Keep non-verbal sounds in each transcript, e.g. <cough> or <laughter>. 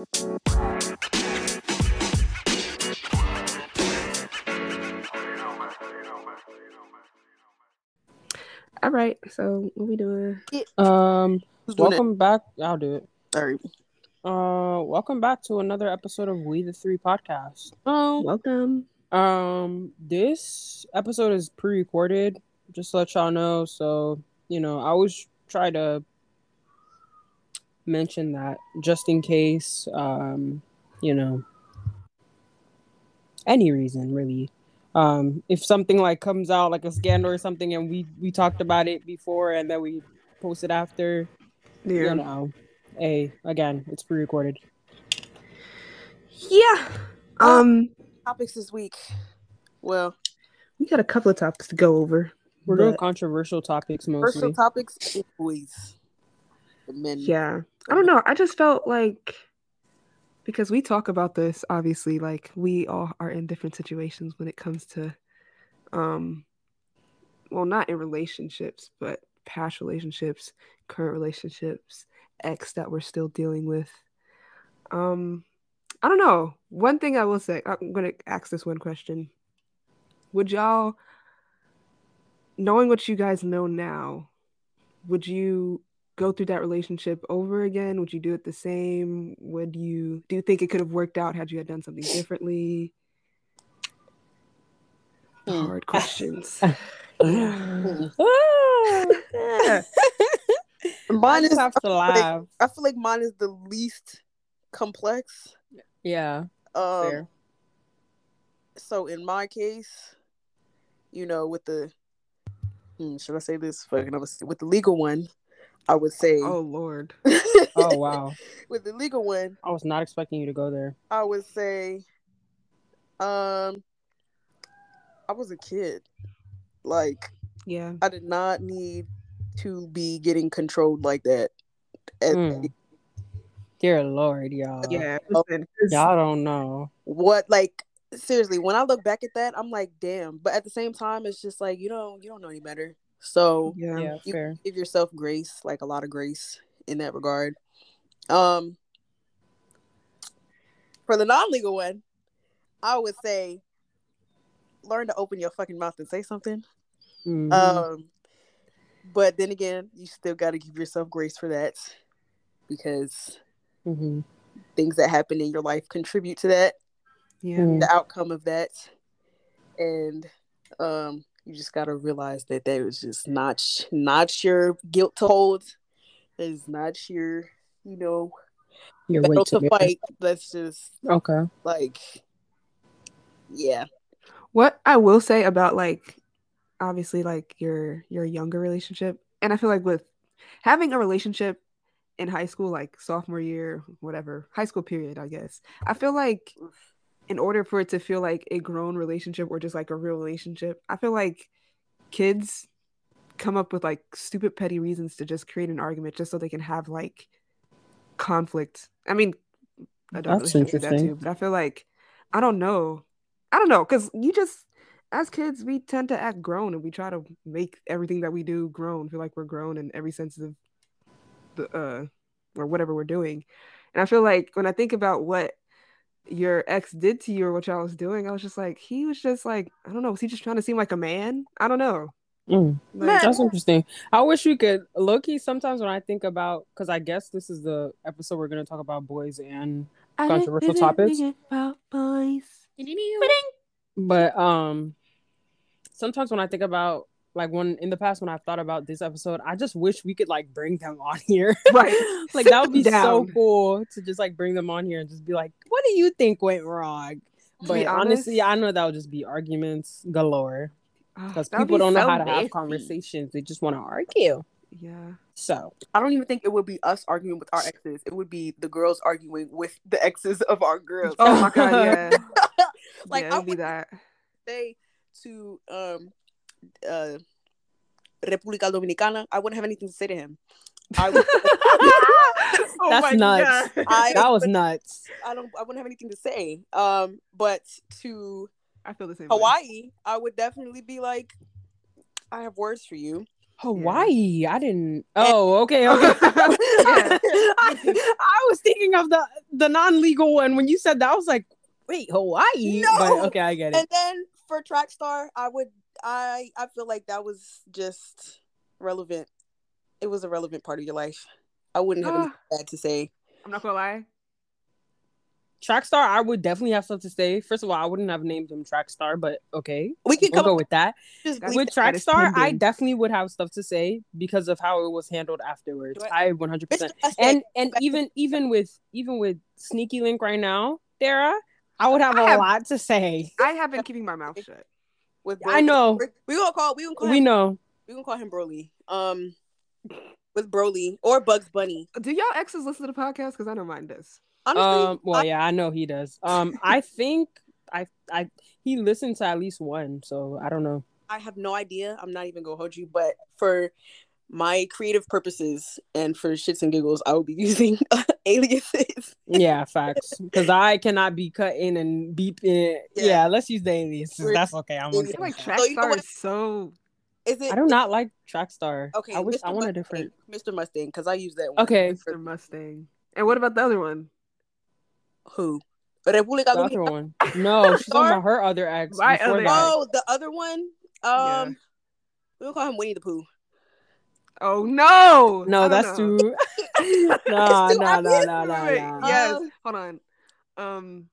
All right, so what we doing? Um, Who's doing welcome back. I'll do it. it? All right. Uh, welcome back to another episode of Oui the Three podcast. Oh, Welcome. um, this episode is pre-recorded. Just to let y'all know. So you know, I always try to mention that just in case. Um, you know, any reason really. Um, if something like comes out like a scandal or something, and we we talked about it before, and then we posted after, Yeah. you know, hey, again, it's pre-recorded. Yeah. Um, Topics this week. Well, we got a couple of topics to go over. We're doing controversial topics mostly. personal topics is boys. The men. Yeah. I don't know. I just felt like because we talk about this, obviously, like we all are in different situations when it comes to um well, not in relationships, but past relationships, current relationships, ex that we're still dealing with. Um I don't know. One thing I will say, I'm gonna ask this one question. Would y'all knowing what you guys know now, would you go through that relationship over again? Would you do it the same? Would you do you think it could have worked out had you had done something <sighs> differently? Hard <sighs> questions. <sighs> I Mine is. have to I feel like- laugh. I feel like mine is the least complex. Yeah, Um, fair. so in my case, you know, with the hmm, should I say this? Fucking, with the legal one. I would say. oh lord. <laughs> Oh wow, with the legal one, I was not expecting you to go there. I would say, um, I was a kid. Like Yeah. I did not need to be getting controlled like that. At Mm. Dear Lord, y'all. Yeah. Listen, 'cause- Y'all don't know. What like seriously? When I look back at that, I'm like, damn. But at the same time, it's just like you know, you don't know any better. So yeah. Yeah, you fair. give yourself grace, like a lot of grace in that regard. Um, for the non-legal one, I would say, learn to open your fucking mouth and say something. Mhm. Um, but then again, you still got to give yourself grace for that because Mhm. things that happen in your life contribute to that, Yeah. The outcome of that, and um, you just got to realize that that was just not not your guilt to hold. That is not your, you know, Your battle to fight. That's just Okay. like, yeah, What I will say about like obviously like your your younger relationship, and I feel like with having a relationship in high school, like sophomore year, whatever, high school period, I guess. I feel like in order for it to feel like a grown relationship or just like a real relationship, I feel like kids come up with like stupid petty reasons to just create an argument just so they can have like conflict. I mean, adult That's relationships do that too, but I feel like I don't know. I don't know because you just as kids we tend to act grown and we try to make everything that we do grown feel like we're grown in every sense of the uh or whatever we're doing. And I feel like when I think about what your ex did to you or what y'all was doing, I was just like, he was just like, I don't know, was he just trying to seem like a man? I don't know. Mm. Like, That's interesting. I wish we could low key sometimes when I think about because I guess this is the episode we're gonna talk about boys and I controversial topics. about boys. but um sometimes when I think about like when in the past when I've thought about this episode, I just wish we could like bring them on <laughs> here. Right. <laughs> like that would be them so cool to just like bring them on here and just be like, what do you think went wrong? But honestly, honest- I know that would just be arguments galore Oh, because that would people don't know how to have conversations. They just want to argue. Yeah. So I don't even think it would be us arguing with our exes. It would be the girls arguing with the exes of our girls. <laughs> Oh my god, yeah. like yeah, it I would be that. say to um uh República Dominicana, I wouldn't have anything to say to him. I would, <laughs> <laughs> Oh That's my nuts. I- that was nuts. I don't I wouldn't have anything to say. Um, but to I feel the same. way. Hawaii, I would definitely be like, I have words for you. Hawaii. I didn't. Oh, okay, okay. <laughs> I, I was thinking of the the non-legal one. When you said that, I was like, wait, Hawaii. No! But okay, I get it. And then for track star, I would I I feel like that was just relevant. It was a relevant part of your life. I wouldn't have anything ah. bad to say. I'm not gonna lie. Track star, I would definitely have stuff to say. First of all, I wouldn't have named him track star, but okay, We can we'll go up with that. just with it. track star, I definitely would have stuff to say because of how it was handled afterwards. Do I 100 percent Mr. And and even even with even with sneaky link right now, Dara, I would have a I have- lot to say. I have been keeping my mouth <laughs> shut. With I know. We gonna call we gonna call We him, know. we gonna call him Broly. Um, with Broly or Bugs Bunny. Do y'all exes listen to the podcast? Because I know mine does. Honestly, Um, well, I- yeah, I know he does. Um, I think I I he listened to at least one, so I don't know. I have no idea. I'm not even gonna hold you, but for my creative purposes and for shits and giggles, I will be <laughs> using aliases. Yeah, facts. <laughs> Because I cannot be cutting and beeping. Yeah, Yeah. let's use the aliases. We're- That's okay. I'm I okay. feel like with track. So you know star what? is so. Is it? I do not like Trackstar. Okay, I wish Mr. I want a different. Mr. Mustang, because I use that one. Okay, Mr. Mustang. And what about the other one? Who? República the other one. No, she's talking about her other ex. My other. Oh, the other one. Um, Yeah. we'll call him Winnie the Pooh. Oh no! No, that's know. too. <laughs> <laughs> no, too no, no, obvious. no, no, no. Yes. Um, Hold on. Um,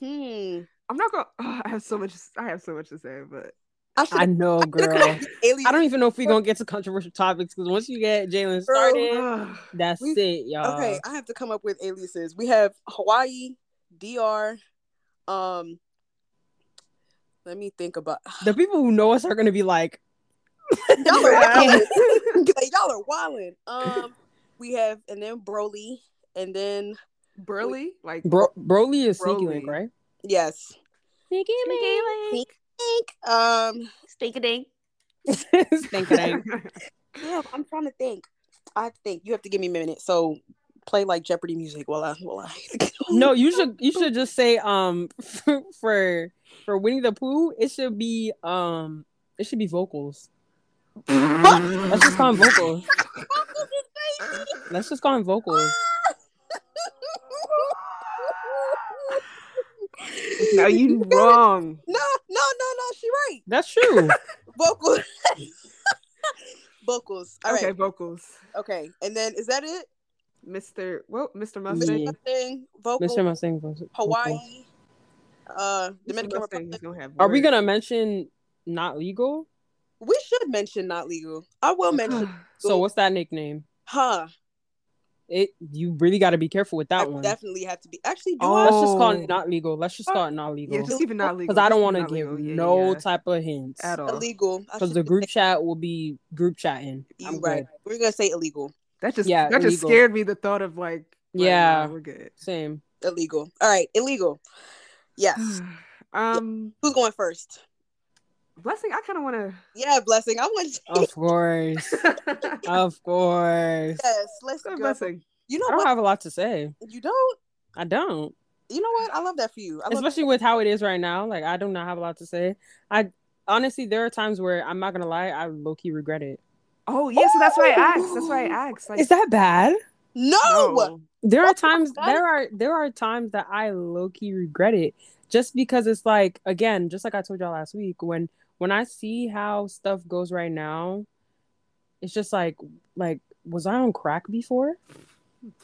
Hmm. I'm not gonna. <sighs> I have so much. I have so much to say, but I should. I know, girl. Alien. I don't even know if we're gonna get to controversial topics because once you get Jalen started, Ugh. <sighs> that's We- it, y'all. Okay, I have to come up with aliases. We have Hawaii, DR. Um, let me think about. The people who know us are gonna be like, <laughs> y'all are Yeah. wildin'. like, <laughs> <laughs> y'all are wildin'. Um, we have and then Broly, and then Burley, like Bro- Broly is sneaky Broly. link, right? yes, Sneaky Link. um, Stinkadink. Stinking ain't. yeah, I'm trying to think. I think. You have to give me a minute. So play like Jeopardy music while I while I. No, you should you should just say um for for Winnie the Pooh, it should be um it should be vocals. Let's just call him vocals. Let's just call him vocals. no, you wrong. No, no, no, no. She right. That's true. <laughs> Vocals. <laughs> Vocals. All right. okay, vocals. Okay. And then is that it? Mr. Well, Mr. Mr. Mustang. Yeah. Mustang, vocals, Mr. Mustang vocals. Hawaii, uh, Dominican Republic. is gonna have Are we gonna mention not legal? We should mention not legal. I will mention, <sighs> So what's that nickname? huh? It you really got to be careful with I that one. definitely have to be. Actually, do Oh. I? Let's just call Oh. it not legal. Let's just call it not yeah, legal just keep it not legal. because I don't want to give legal. Yeah, no yeah, type of hints at all. illegal. Because the group say- chat will be group chatting. You I'm right. good. We're gonna say illegal. That just Yeah, that just scared me. The thought of like, like, Yeah. nah, we're good. Same. Illegal. All right, illegal. Yes. <sighs> um, Who's going first? Blessing. I kind of want to. Yeah, blessing. I want. To... Of course. <laughs> of course. yes, let's go. blessing. You know, I don't what? have a lot to say. You don't. I don't. You know what? I love that for you. I Especially with how it is right now. Like I do not have a lot to say. I honestly there are times where I'm not gonna lie, I low key regret it. Oh yeah, so that's why I asked. That's why I asked. Like, Is that bad? no. no. There Oh are times there are there are times that I low key regret it. Just because it's like again, just like I told y'all last week, when when I see how stuff goes right now, it's just like like was I on crack before?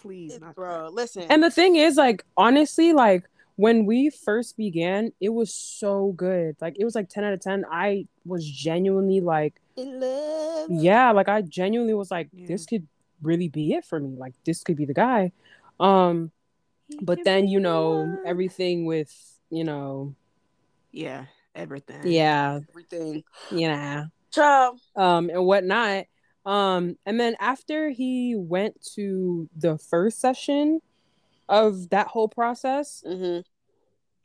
Please, not bro. Listen. And the thing is, like, honestly, like when we first began, it was so good. Like it was like 10 out of 10. I was genuinely like, in love. yeah, like I genuinely was like, Yeah. this could really be it for me. Like this could be the guy. Um, but then you know, everything with, you know, Yeah, everything. yeah, Everything. yeah, Child. um, and whatnot. Um, and then after he went to the first session of that whole process, Mm-hmm.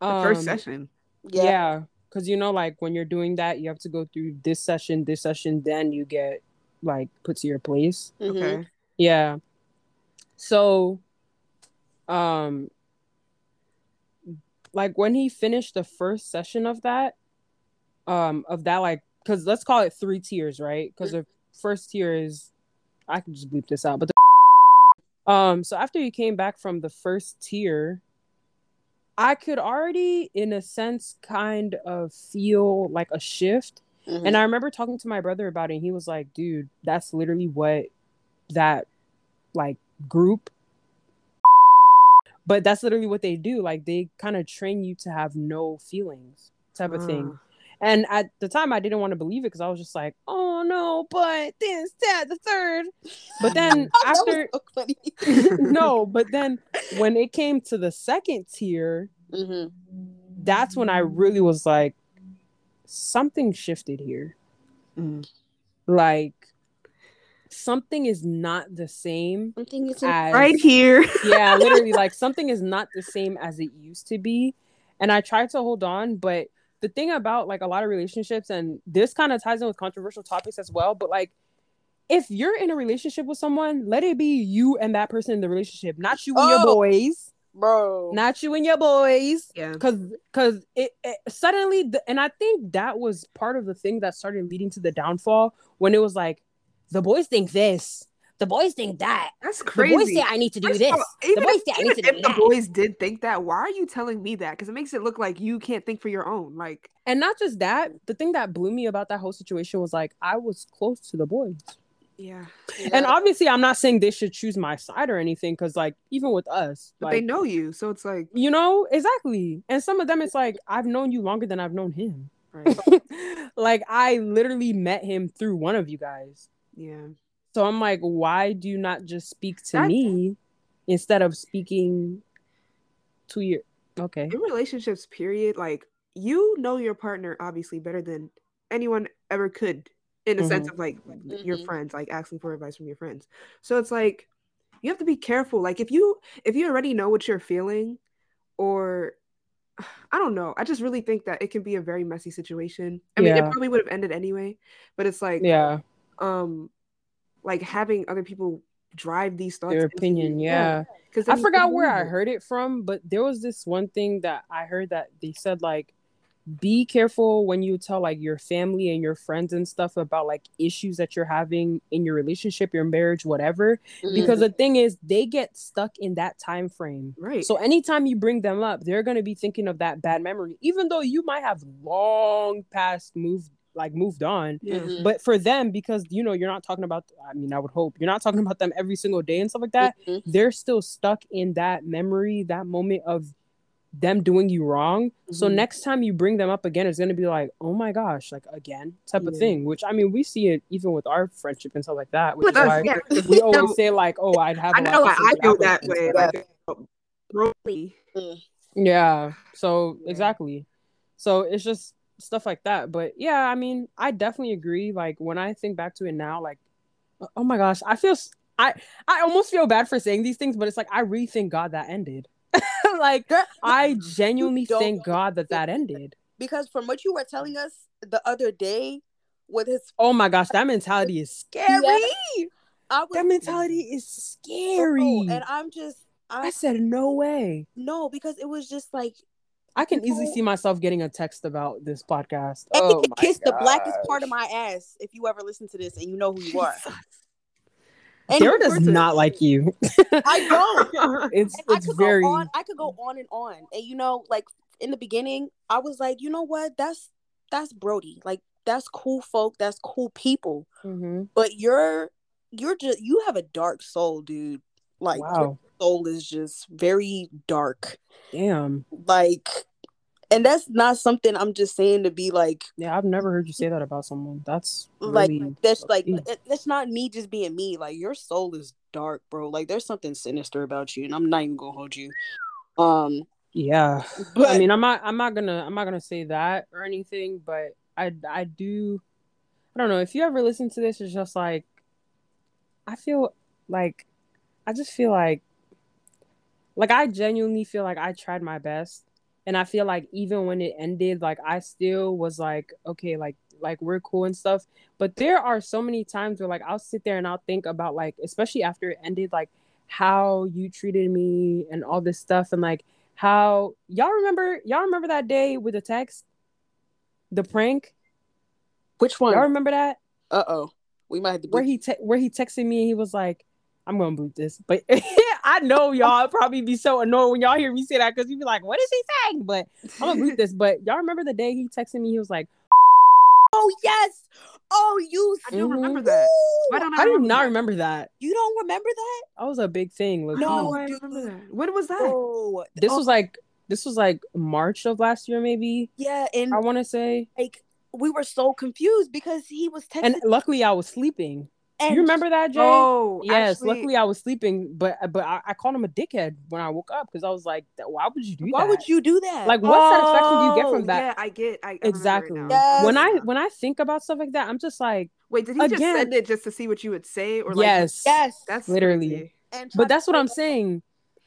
The first um, session. Yeah. Yeah, because you know, like when you're doing that, you have to go through this session, this session, then you get like put to your place. Mhm. Okay. Yeah. So, um, like when he finished the first session of that, um, of that, like, because let's call it three tiers, right? Because the first tier is, I can just bleep this out, but the <laughs> Um, so after you came back from the first tier, I could already, in a sense, kind of feel like a shift. Mhm. And I remember talking to my brother about it, and he was like, dude, that's literally what that like group <laughs> but that's literally what they do. Like they kind of train you to have no feelings type of thing. And at the time I didn't want to believe it because I was just like, oh no, but this, that, the third. But then <laughs> after so funny. <laughs> no, but then when it came to the second tier, Mhm. that's when I really was like, something shifted here. Mm. Like something is not the same Something is as Right here. <laughs> yeah, literally, like something is not the same as it used to be. And I tried to hold on, but the thing about like a lot of relationships, and this kind of ties in with controversial topics as well, but like if you're in a relationship with someone, let it be you and that person in the relationship, not you and your Oh. boys, bro. not you and your boys. Yeah. Cause, cause it, it suddenly, the, and I think that was part of the thing that started leading to the downfall when it was like, the boys think this, the boys think that, That's crazy. the crazy. boys say I need to do First this, all, the even boys if, say I need to do if the boys did think that, why are you telling me that? Because it makes it look like you can't think for your own. Like, And not just that, the thing that blew me about that whole situation was like I was close to the boys. yeah, And obviously I'm not saying they should choose my side or anything cuz like even with us, but like they know you, so it's like, you know, exactly. And some of them it's like I've known you longer than I've known him. right. <laughs> like I literally met him through one of you guys. yeah, So I'm like why do you not just speak to That's- me instead of speaking to your Okay. in relationships, period. Like, you know your partner obviously better than anyone ever could, in a sense of like your Mhm. friends, like asking for advice from your friends. So it's like you have to be careful. Like, if you if you already know what you're feeling, or <sighs> I don't know. I just really think that it can be a very messy situation. I mean, Yeah. it probably would have ended anyway, but it's like, Yeah. um, like having other people drive these thoughts. Their opinion, yeah. Because I forgot where I heard it from, but there was this one thing that I heard that they said like be careful when you tell like your family and your friends and stuff about like issues that you're having in your relationship, your marriage, whatever. Mm. Because the thing is they get stuck in that time frame. Right. So anytime you bring them up, they're gonna be thinking of that bad memory, even though you might have long past moved like moved on. yeah. Mhm. But for them, because you know, you're not talking about I mean, I would hope you're not talking about them every single day and stuff like that Mhm. they're still stuck in that memory, that moment of them doing you wrong. So Mhm. next time you bring them up again, it's gonna be like, oh my gosh, like again, type of thing. Which I mean, we see it even with our friendship and stuff like that. Which With is us, why yeah, we we <laughs> always know- say like, oh, I'd have. I a know I, of I feel that way. them. Like, Broly. Yeah. So Yeah. exactly. So it's just stuff like that. But yeah, I mean, I definitely agree. Like when I think back to it now, like, oh my gosh, I feel I I almost feel bad for saying these things, but it's like I really thank God that ended. <laughs> like I <laughs> genuinely thank God that that ended. because from what you were telling us the other day with his Oh my gosh, that mentality is scary. I was That mentality is scary. and I'm just I I said no way. no because it was just like I can easily see myself getting a text about this podcast. and Oh you my can kiss the blackest part of my ass if you ever listen to this and you know who you are. And Dara does not like you. I don't. <laughs> It's And I it's could very go on. I could go on and on. And you know, like in the beginning, I was like, you know what? That's that's Brody. Like that's cool folk. That's cool people. Mhm. But you're you're just you have a dark soul, dude. Like wow. Soul is just very dark. Damn. Like, and that's not something I'm just saying to be like Yeah, I've never heard you say that about someone. That's like really that's like that's not me just being me. Like your soul is dark, bro. Like there's something sinister about you, and I'm not even gonna hold you. Um, yeah. but I mean, I'm not I'm not gonna I'm not gonna say that or anything, but I I do I don't know if you ever listen to this. It's just like I feel like I just feel like like I genuinely feel like I tried my best, and I feel like even when it ended, like I still was like okay, like like we're cool and stuff. But there are so many times where like I'll sit there and I'll think about like especially after it ended, like how you treated me and all this stuff and like how y'all remember y'all remember that day with the text the prank which one? y'all remember that Uh oh, we might have to. where he te- where he texted me and he was like I'm gonna boot this, but <laughs> I know y'all probably be so annoyed when y'all hear me say that because you be like, "What is he saying?" But I'm gonna boot this. But y'all remember the day he texted me? He was like, <laughs> Oh yes. Oh, you. I don't Mhm. remember that. Why don't I, "I do remember not that? remember that." You don't remember that? That was a big thing. No, No, I remember that. When was that? Oh, this oh, was like this was like March of last year, maybe. yeah, and I want to say. like we were so confused because he was texting. And luckily, I was sleeping. And you remember that, Jay? Oh, yes. actually, luckily, I was sleeping, but uh, but I, I called him a dickhead when I woke up because I was like, "Why would you do Why that? would you do that? Like, what satisfaction do you get Oh, from that? Yeah, I get. I, I Exactly. Yes. When I when I think about stuff like that, I'm just like, Wait, did he just Again- send it just to see what you would say, or like? yes, yes, that's literally. and But that's what I'm saying.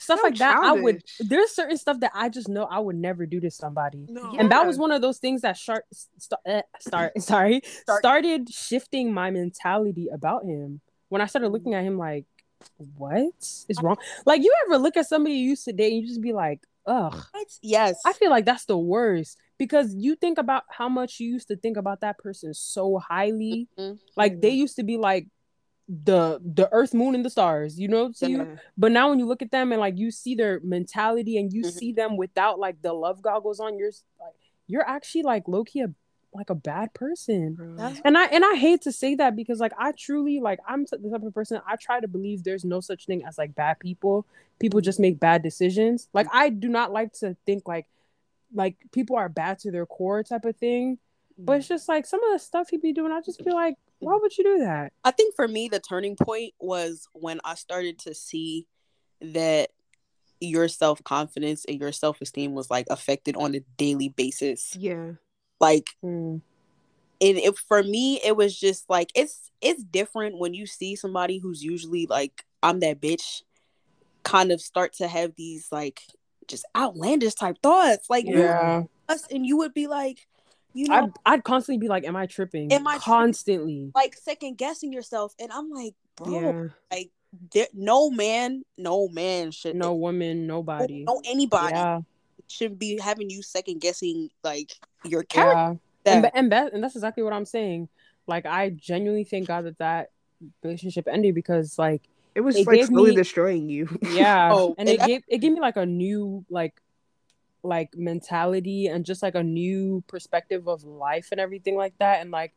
Stuff So like that, I would. There's certain stuff that I just know I would never do to somebody. No. And that was one of those things that start, st- eh, start <laughs> sorry Start- started shifting my mentality about him when I started looking at him like, what is wrong? Like you ever look at somebody you used to date and you just be like, ugh. What? Yes. I feel like that's the worst because you think about how much you used to think about that person so highly. Mhm. Like they used to be like the the earth, moon, and the stars, you know. So you Yeah. but now when you look at them and like you see their mentality and you Mhm. see them without like the love goggles on, you're like you're actually like low key a like a bad person. That's- And I and I hate to say that because like I truly like I'm the type of person I try to believe there's no such thing as like bad people. People just make bad decisions. Like I do not like to think like like people are bad to their core type of thing. But it's just like some of the stuff he'd be doing, I just feel like, why would you do that? I think for me, the turning point was when I started to see that your self confidence and your self esteem was like affected on a daily basis. yeah. Like, Hmm. and it for me, it was just like it's it's different when you see somebody who's usually like I'm that bitch, kind of start to have these like just outlandish type thoughts, like Yeah. us, and you would be like, you know, I'd, I'd constantly be like, am I tripping? Am I tripping? constantly? like second guessing yourself, and I'm like, bro, Yeah. like there, no man, no man should No woman, nobody. no anybody Yeah, should be having you second guessing like your character. yeah. And, and that and that's exactly what I'm saying. Like I genuinely thank God that that relationship ended because like It was It like gave slowly me- destroying you. yeah, Oh, and and it that- gave it gave me like a new like like mentality and just like a new perspective of life and everything like that. And like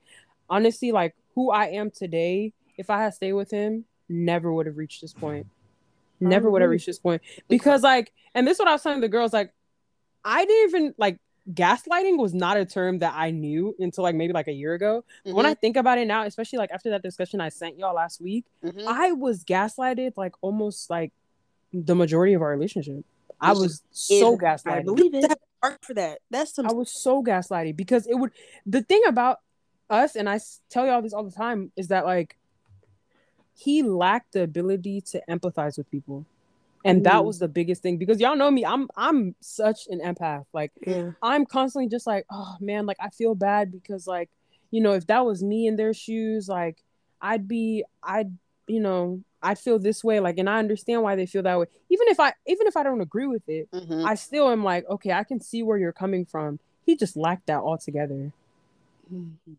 honestly, like who I am today, if I had stayed with him, never would have reached this point. Never would have reached this point because like, and this is what I was telling the girls. Like, I didn't even like gaslighting was not a term that I knew until like maybe like a year ago. When I think about it now, especially like after that discussion I sent y'all last week, Mhm. I was gaslighted like almost like the majority of our relationship. I was so is- I believe it. <laughs> art for that. That's some I was so gaslighted because it would. The thing about us, and I tell y'all this all the time, is that like he lacked the ability to empathize with people, and that Mm. was the biggest thing. Because y'all know me, I'm I'm such an empath. Like Yeah. I'm constantly just like, oh man, like I feel bad because like, you know, if that was me in their shoes, like I'd be, I'd, you know, I'd feel this way. Like, and I understand why they feel that way. Even if I, even if I don't agree with it, Mhm. I still am like, okay, I can see where you're coming from. He just lacked that altogether.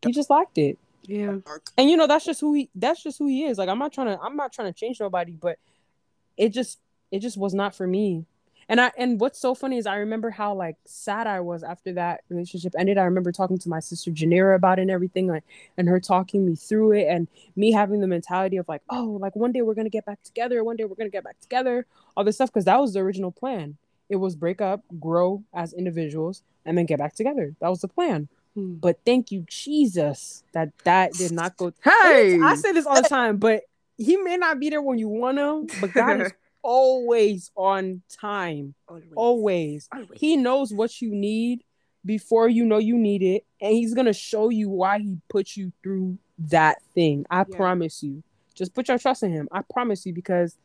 He just lacked it. Yeah. And you know, that's just who he that's just who he is. Like I'm not trying to I'm not trying to change nobody, but it just it just was not for me. And I and what's so funny is I remember how like sad I was after that relationship ended. I remember talking to my sister janira about it and everything, like and her talking me through it and me having the mentality of like, oh, like one day we're gonna get back together, one day we're gonna get back together, all this stuff, because that was the original plan. It was break up, grow as individuals, and then get back together. That was the plan. Hmm. But thank you, Jesus, that that did not go Hey. I say this all the time, but he may not be there when you want him, but God is <laughs> always on time. Always. He knows what you need before you know you need it, and he's gonna show you why he put you through that thing. I Yeah. promise you. Just put your trust in him. I promise you, because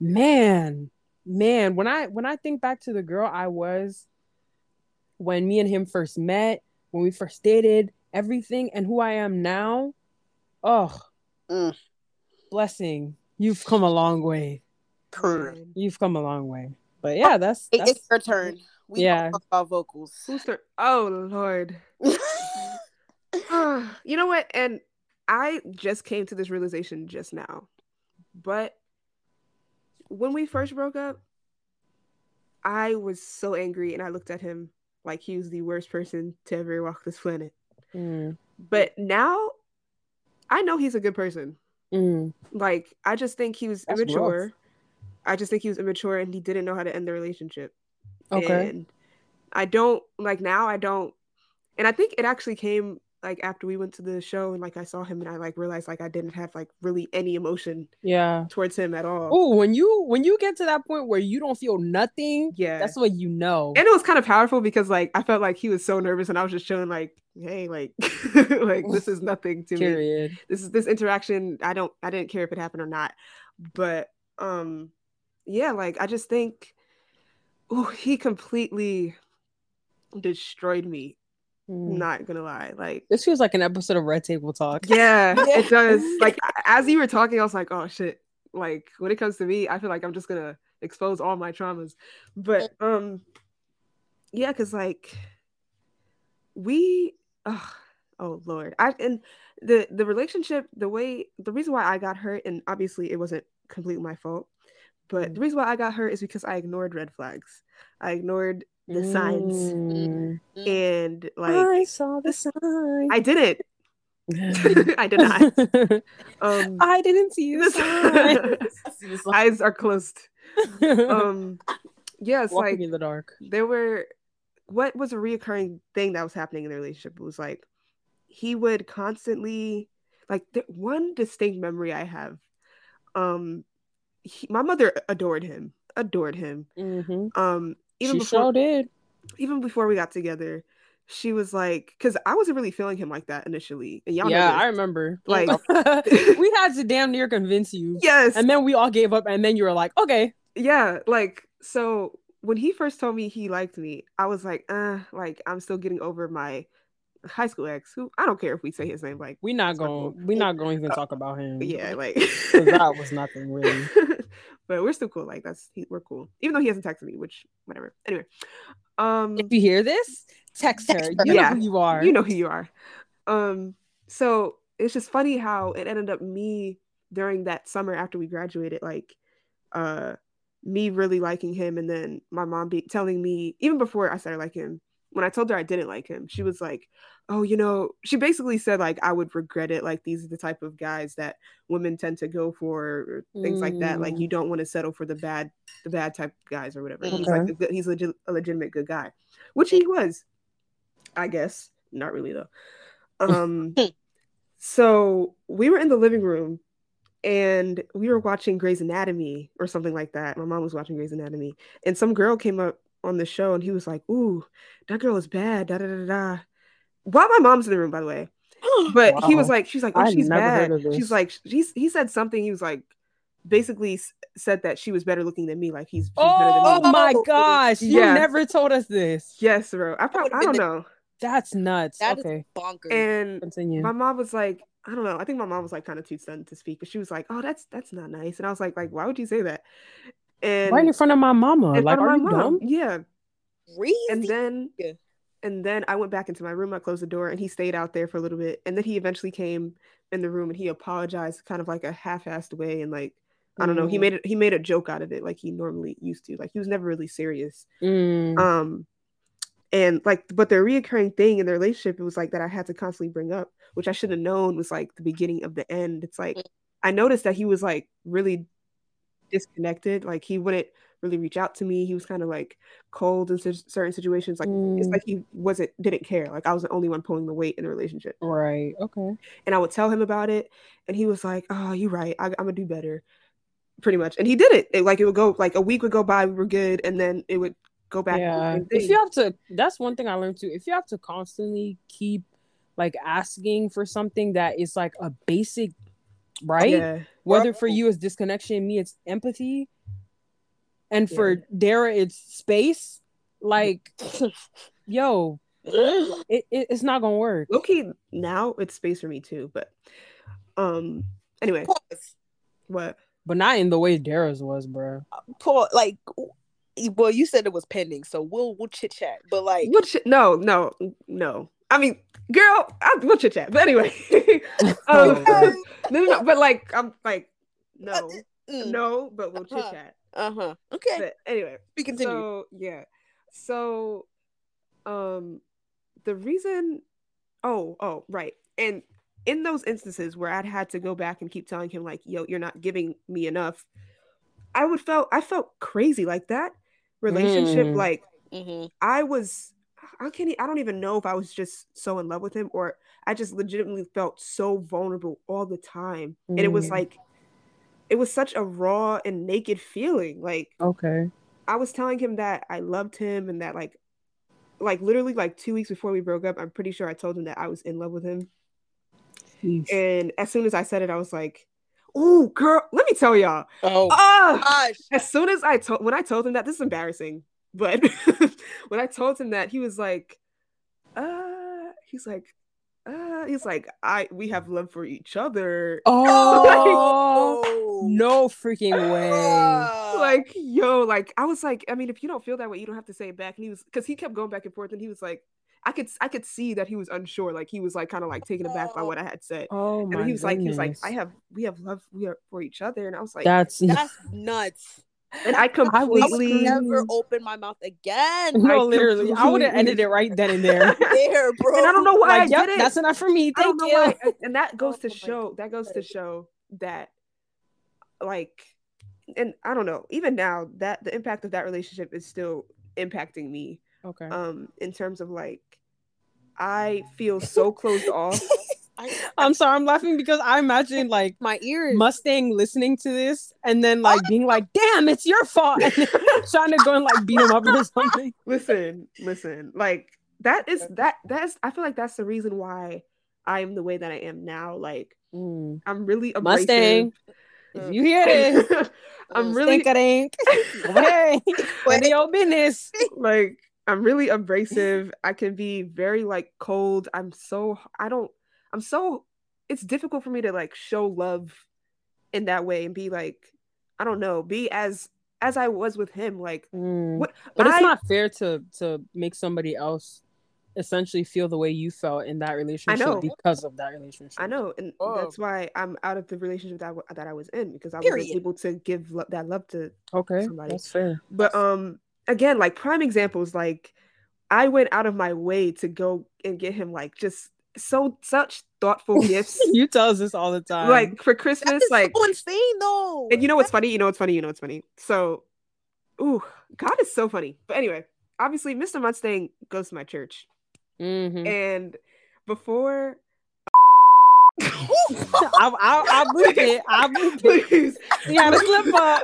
man, man, when I when I think back to the girl I was when me and him first met, when we first dated, everything, and who I am now, oh, Mm. blessing. You've come a long way. Correct. You've come a long way. But yeah, that's, It- that's It's your turn. We Yeah. talk about vocals. Who's turn? Oh Lord. <laughs> you know what? And I just came to this realization just now. But when we first broke up, I was so angry and I looked at him like he was the worst person to ever walk this planet. Mm. But now I know he's a good person. Mm. Like I just think he was That's immature. rough. I just think he was immature and he didn't know how to end the relationship. Okay. And I don't like now I don't and I think it actually came like after we went to the show and like I saw him and I like realized like I didn't have like really any emotion Yeah. towards him at all. Oh, when you when you get to that point where you don't feel nothing, yeah. that's what you know. and it was kind of powerful because like I felt like he was so nervous and I was just showing like, hey, like <laughs> like this is nothing to me. This is this interaction. I don't I didn't care if it happened or not. But um yeah, like I just think oh he completely destroyed me. Mm. Not gonna lie. Like This feels like an episode of Red Table Talk. yeah, Yeah. it <laughs> does. Like as you were talking, I was like, oh shit. Like when it comes to me, I feel like I'm just gonna expose all my traumas. But um yeah, cause like we oh, oh lord. I and the the relationship, the way the reason why I got hurt, and obviously it wasn't completely my fault, but the reason why I got hurt is because I ignored red flags. I ignored the signs Mm. and like I saw the sign. I didn't. <laughs> <laughs> I did not. <laughs> Um I didn't see the sign. eyes are closed. Um yeah, it's Walking like in the dark. there were what was a reoccurring thing that was happening in the relationship it was like he would constantly like the one distinct memory i have um he, my mother adored him adored him Mm-hmm. um even She before sure did. even before we got together she was like because i wasn't really feeling him like that initially and y'all yeah, I remember. <laughs> Like- <laughs> we had to damn near convince you. yes And then we all gave up, and then you were like, okay. yeah like so when he first told me he liked me i was like uh like i'm still getting over my high school ex who i don't care if we say his name like We're not going. cool. We're not going to even <laughs> talk about him. yeah like <laughs> that was nothing <laughs> really. but we're still cool like that's he, we're cool even though he hasn't texted me which whatever anyway um If you hear this, text her. Text You her. know Yeah. who you are. you know who you are um so it's just funny how it ended up me during that summer after we graduated like uh me really liking him and then my mom be telling me even before i started liking him when i told her i didn't like him she was like oh you know she basically said like i would regret it like these are the type of guys that women tend to go for or things like that like Mm. you don't want to settle for the bad the bad type of guys or whatever he's like a good, he's legit, a legitimate good guy which he was i guess not really though um <laughs> so we were in the living room and we were watching Grey's Anatomy or something like that. My mom was watching Grey's Anatomy, and some girl came up on the show, and he was like, "Ooh, that girl is bad." Da da da da. While my mom's in the room, by the way, <gasps> but he was like, "She's like, oh, I'd she's bad." She's like, he's he said something. He was like, basically said that she was better looking than me. Like he's, she's better Oh than me. Oh my oh, oh, gosh! You Yeah. never told us this. Yes, bro. I probably, I don't the- know. That's nuts. That is okay, bonkers. And continue. my mom was like, I don't know. I think my mom was like kind of too stunned to speak, but she was like, "Oh, that's that's not nice." And I was like, "Like, why would you say that?" And right in front of my mama. in Like, front of are my you mom. dumb? Yeah. Crazy. And then, and then I went back into my room. I closed the door, and he stayed out there for a little bit. And then he eventually came in the room, and he apologized, kind of like a half-assed way, and like I don't know. He Mm. made it. He made a joke out of it, like he normally used to. Like he was never really serious. Mm. Um, and like, but the reoccurring thing in the relationship, it was like that I had to constantly bring up, which I should have known was like the beginning of the end. It's like I noticed that he was like really disconnected. Like he wouldn't really reach out to me. He was kind of like cold in cer- certain situations. Like it's Mm. like he wasn't didn't care. Like I was the only one pulling the weight in the relationship. Right. Okay. And I would tell him about it, and he was like, "Oh, you're right. I, I'm gonna do better." Pretty much, and he did it. it. Like it would go like a week would go by, we were good, and then it would go back. Yeah. If you have to, that's one thing I learned too. If you have to constantly keep like asking for something that is like a basic right, Yeah. whether for you it's disconnection, me it's empathy, and for Yeah. Dara it's space. Like, <laughs> yo, it, it it's not gonna work. Okay, now it's space for me too but um anyway Pause. what But not in the way Dara's was, bro. Pause. Like, well, you said it was pending, so we'll we'll chit chat. But like, what sh- no no no i mean girl I, we'll chit chat but anyway <laughs> um, Oh, <laughs> <laughs> no, no no but like i'm like no Mm. no but we'll chit Uh-huh. chat Uh huh. Okay. But anyway, we continue. so yeah, so um, the reason, oh oh right, and in those instances where I'd had to go back and keep telling him like, "Yo, you're not giving me enough," I would felt I felt crazy like that relationship. Mm. Like hmm I was, I can't, I don't even know if I was just so in love with him or I just legitimately felt so vulnerable all the time, and it was Mm. like, it was such a raw and naked feeling. Like Okay. I was telling him that I loved him and that like, like literally like two weeks before we broke up, I'm pretty sure I told him that I was in love with him. Sheesh. And as soon as I said it, I was like, "Oh, girl, let me tell y'all." Oh gosh. as soon as I told when I told him that, this is embarrassing, but <laughs> <laughs> when I told him that, he was like, "Uh," he's like, "Uh," he's like, "I we have love for each other." <laughs> Oh Oh. no freaking <laughs> way! Like, yo, like I was like, I mean, if you don't feel that way, you don't have to say it back. And he was because he kept going back and forth, and he was like, I could I could see that he was unsure, like he was like kind of like taken aback by what I had said. Oh And my then he was like, he was like. I have we have love we are for each other, and I was like, That's That's nuts. And I I completely would never open my mouth again. no, I literally. I would have completely- ended it right then and <laughs> there. There, bro. <laughs> and I don't know why like, I yep, did it. that's enough for me. Thank you. why, and- and that goes to Oh my show that goes to show that, like, and I don't know. Even now, that the impact of that relationship is still impacting me. Okay. Um, in terms of like, I feel so closed off. I, I'm sorry, I'm laughing because I imagine like my ears. Mustang listening to this and then like being like, "Damn, it's your fault," and <laughs> trying to go and like beat him up or something. <laughs> listen, listen, like that is that that's I feel like that's the reason why I am the way that I am now. Like Mm. I'm really abrasive. Mustang, if you hear this, <laughs> I'm really stink Hey, of your business. like I'm really abrasive. I can be very like cold. I'm so I don't I'm so it's difficult for me to like show love in that way and be like I don't know, be as as I was with him like Mm. what But it's not fair to to make somebody else essentially feel the way you felt in that relationship know. because of that relationship. I know, and Oh. that's why I'm out of the relationship that that I was in because I Period. wasn't able to give lo- that love to. Okay, Somebody. that's fair. But um, again, like prime examples, like I went out of my way to go and get him like just so such thoughtful gifts, <laughs> You tell us this all the time. like for Christmas, is like. so insane, though. And you know what's funny? You know what's funny? You know what's funny? So, ooh, God is so funny. But anyway, obviously, Mr. Mustang goes to my church, Mhm. and before I'll, <laughs> I'll, I'll bleep it. <laughs> I'll bleep it. please You had to slip up.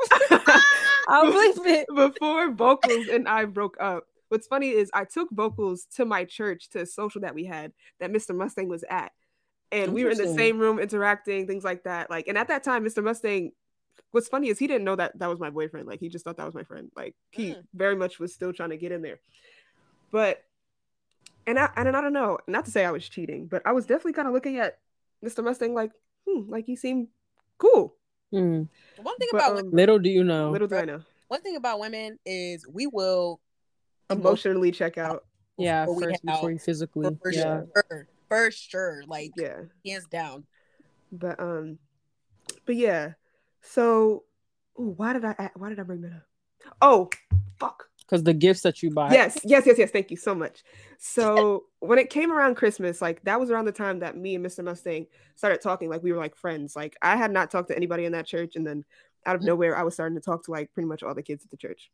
I'll bleep it. before vocals and I broke up. What's funny is I took vocals to my church to a social that we had that Mr. Mustang was at. And we were in the same room interacting, things like that. Like, and at that time, Mr. Mustang, what's funny is he didn't know that that was my boyfriend. Like, he just thought that was my friend. Like, he Mm. very much was still trying to get in there. But, and I, and I don't know, not to say I was cheating, but I was definitely kind of looking at Mr. Mustang like, hmm, like he seemed cool. Mm. one thing But, about um, women, Little do you know. little do I know, one thing about women is we will emotionally check out. yeah, before first out before you physically. for yeah. sure, for sure, like Yeah. hands down. but um but yeah so ooh, why did I why did i bring that up oh fuck Because the gifts that you buy. yes yes yes yes thank you so much so when it came around christmas like that was around the time that me and mr mustang started talking like we were like friends like i had not talked to anybody in that church and then out of nowhere i was starting to talk to like pretty much all the kids at the church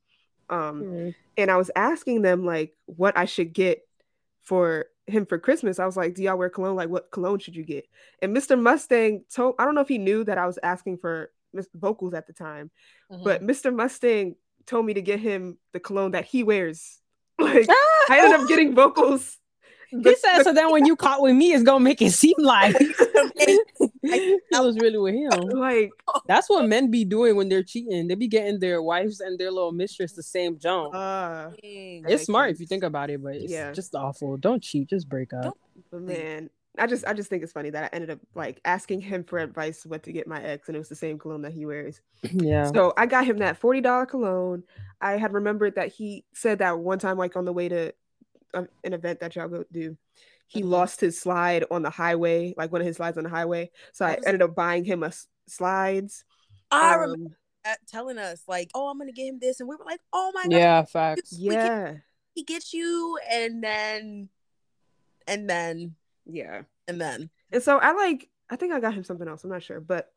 um Mm. and I was asking them like what I should get for him for Christmas. I was like, "Do y'all wear cologne? Like, what cologne should you get?" And Mr. Mustang told I don't know if he knew that I was asking for vocals at the time, Mhm. but Mr. Mustang told me to get him the cologne that he wears. <laughs> Like, <laughs> I ended up getting vocals. <laughs> He said so. Then when you caught with me, it's gonna make it seem like <laughs> <laughs> that was really with him. like, That's what men be doing when they're cheating. They be getting their wives and their little mistress the same jump. uh, it's makes smart if you think about it, but it's Yeah. just awful. Don't cheat, just break up. Don't- but man. I just I just think it's funny that I ended up like asking him for advice what to get my ex and it was the same cologne that he wears. <clears throat> yeah. So I got him that $40 cologne. I had remembered that he said that one time, like on the way to an event that y'all go do, he Mhm. lost his slide on the highway, like one of his slides on the highway. So I was it? ended up buying him a s- slides. I remember. Um, at telling us like, "Oh, I'm gonna get him this," and we were like, "Oh my god, Yeah, facts. we get- Yeah. he gets you," and then, and then, Yeah. and then. And so I like, I think I got him something else. I'm not sure, but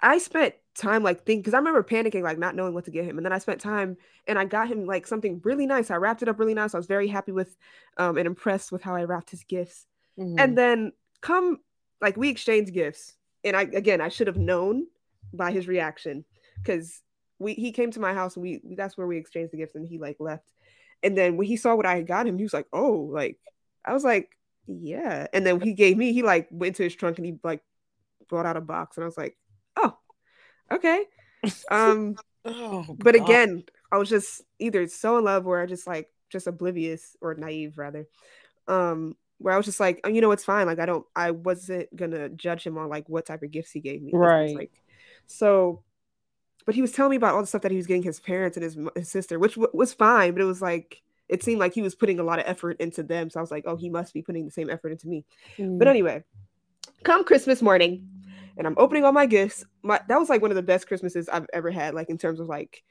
I spent time like thinking because I remember panicking, like not knowing what to get him. And then I spent time and I got him like something really nice. I wrapped it up really nice. I was very happy with um and impressed with how I wrapped his gifts. Mhm. And then come like we exchanged gifts. And I again I should have known by his reaction because we he came to my house and we that's where we exchanged the gifts and he like left. And then when he saw what I had got him, he was like, Oh, like I was like, Yeah. And then he gave me, he like went to his trunk and he like brought out a box and I was like, Oh, okay. <laughs> Um, Oh, but again, I was just either so in love or I just like just oblivious or naive rather. Um, where I was just like, oh, you know, it's fine. Like I don't, I wasn't gonna judge him on like what type of gifts he gave me. Right. Like, so, but he was telling me about all the stuff that he was getting his parents and his, his sister, which w- was fine. But it was like it seemed like he was putting a lot of effort into them. So I was like, oh, he must be putting the same effort into me. Mhm. But anyway, come Christmas morning, and I'm opening all my gifts. My that was like one of the best Christmases I've ever had, like in terms of like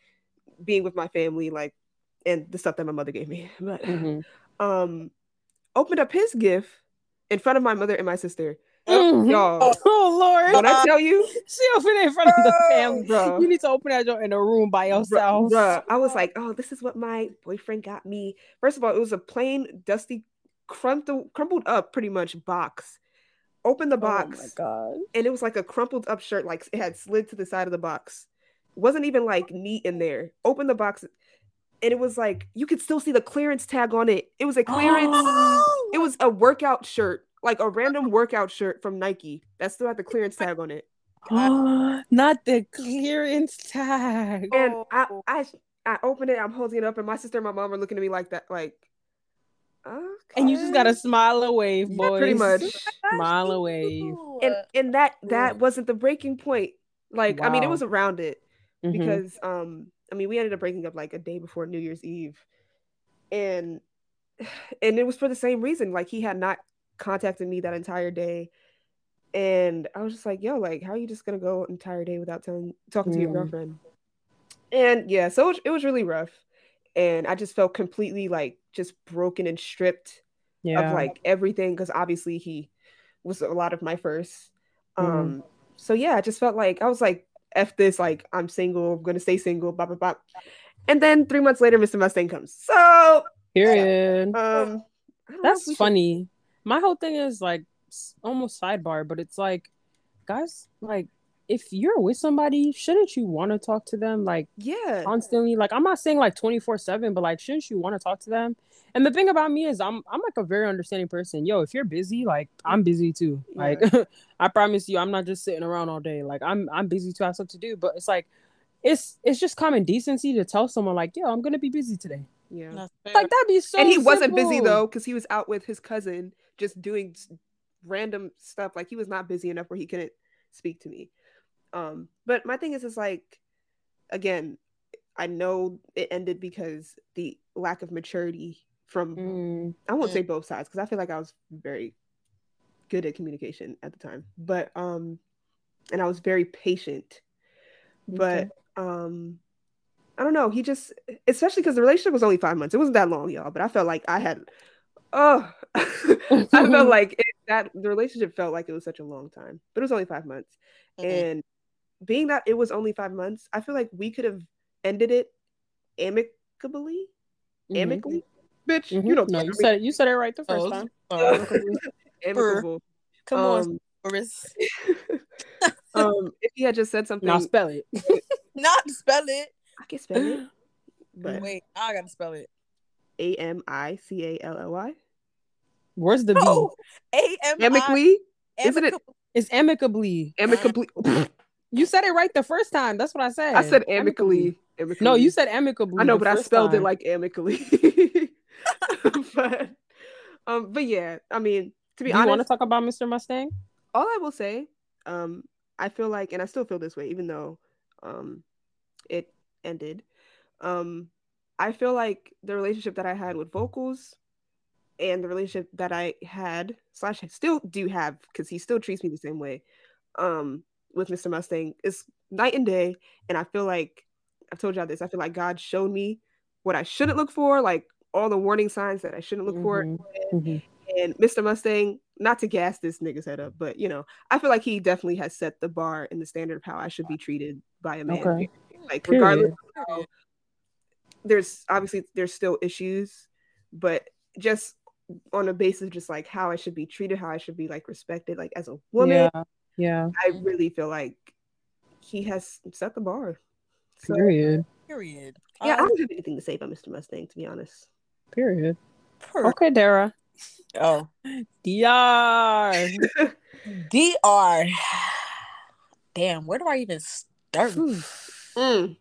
being with my family, like and the stuff that my mother gave me. <laughs> But Mhm. um opened up his gift in front of my mother and my sister. Mhm. Y'all, <laughs> Oh Lord. when I tell you, <laughs> She opened it in front of the family. Bro. You need to open that door in a room by bruh, yourself. bruh, I was like, oh, this is what my boyfriend got me. First of all, it was a plain, dusty, crumpled, crumpled up pretty much box. Open the box. Oh my god. and it was like a crumpled up shirt, like it had slid to the side of the box. wasn't even like neat in there. Open the box, and it was like you could still see the clearance tag on it. It was a clearance. <gasps> it was a workout shirt, like a random workout shirt from Nike that still had the clearance tag on it. <gasps> Not the clearance tag. And I, Oh. I, I opened it. I'm holding it up, and my sister and my mom are looking at me like that, like, okay. And you just gotta smile away, Yeah, boys. pretty much. Smile away. And and that that wasn't the breaking point. Like, I mean, it was around it. Mhm. because um I mean we ended up breaking up like a day before New Year's Eve. And and it was for the same reason. Like he had not contacted me that entire day. And I was just like, yo, like, how are you just gonna go entire day without telling talking to your girlfriend? And yeah, so it was, it was really rough. And I just felt completely like just broken and stripped yeah. of like everything because obviously he was a lot of my first. Um, Mhm. so yeah, I just felt like I was like, F this, like I'm single, I'm gonna stay single, blah blah blah. And then three months later, Mr. Mustang comes. So Period. um I don't know if That's we should- funny. My whole thing is like almost sidebar, but it's like, guys, like if you're with somebody, shouldn't you want to talk to them like Yeah. constantly? Like I'm not saying like 24 seven, but like shouldn't you want to talk to them? And the thing about me is I'm I'm like a very understanding person. Yo, if you're busy, like I'm busy too. Like <laughs> I promise you, I'm not just sitting around all day. Like I'm I'm busy too. I have stuff to do. But it's like it's it's just common decency to tell someone like, yo, I'm gonna be busy today. Yeah. Like that'd be so. and he wasn't busy though, because he was out with his cousin just doing random stuff. Like he was not busy enough where he couldn't speak to me. Um, but my thing is is like again, I know it ended because the lack of maturity from Mm, I won't Mm. say both sides because I feel like I was very good at communication at the time. But um and I was very patient. But um I don't know, he just especially because the relationship was only five months. It wasn't that long, y'all, but I felt like I had oh <laughs> I felt <laughs> like it, that the relationship felt like it was such a long time. But it was only five months. Mhm. And being that it was only five months, I feel like we could have ended it amicably. mhm. Amicably? Bitch, Mhm. you know no, you said it. you said it right the first Oh, time. <laughs> <laughs> uh, amicable. Come on, Um, Boris. <laughs> um, if he had just said something, not spell it. Not spell it. I can spell it. <gasps> But Wait, I gotta spell it. A M I C A L L Y. Where's the B? Oh, A M I. Amicably, isn't it? It's amicably. Amicably. You said it right the first time. That's what I said. I said amicably. amicably. No, you said amicably. I know, but I spelled it like amicably. <laughs> but, um, but yeah, I mean, to be Do you want to talk about Mr. Mustang? all I will say, um, I feel like, and I still feel this way, even though, um, it ended. Um, I feel like the relationship that I had with vocals and the relationship that I had slash still do have because he still treats me the same way. Um, with Mr. Mustang is night and day. And I feel like I've told y'all this. I feel like God showed me what I shouldn't look for, like all the warning signs that I shouldn't look Mhm, for. mhm. And Mr. Mustang, not to gas this nigga's head up, but you know, I feel like he definitely has set the bar and the standard of how I should be treated by a man. Okay. Like Period. regardless of how there's obviously there's still issues, but just on a basis just like how I should be treated, how I should be like respected, like as a woman, Yeah. Yeah. I really feel like he has set the bar. So, Period. Period. yeah, I Um, don't have anything to say about Mr. Mustang, to be honest. Period. per- Okay, Dara. Oh, DR. <laughs> Dr. Damn, where do I even start? Mm.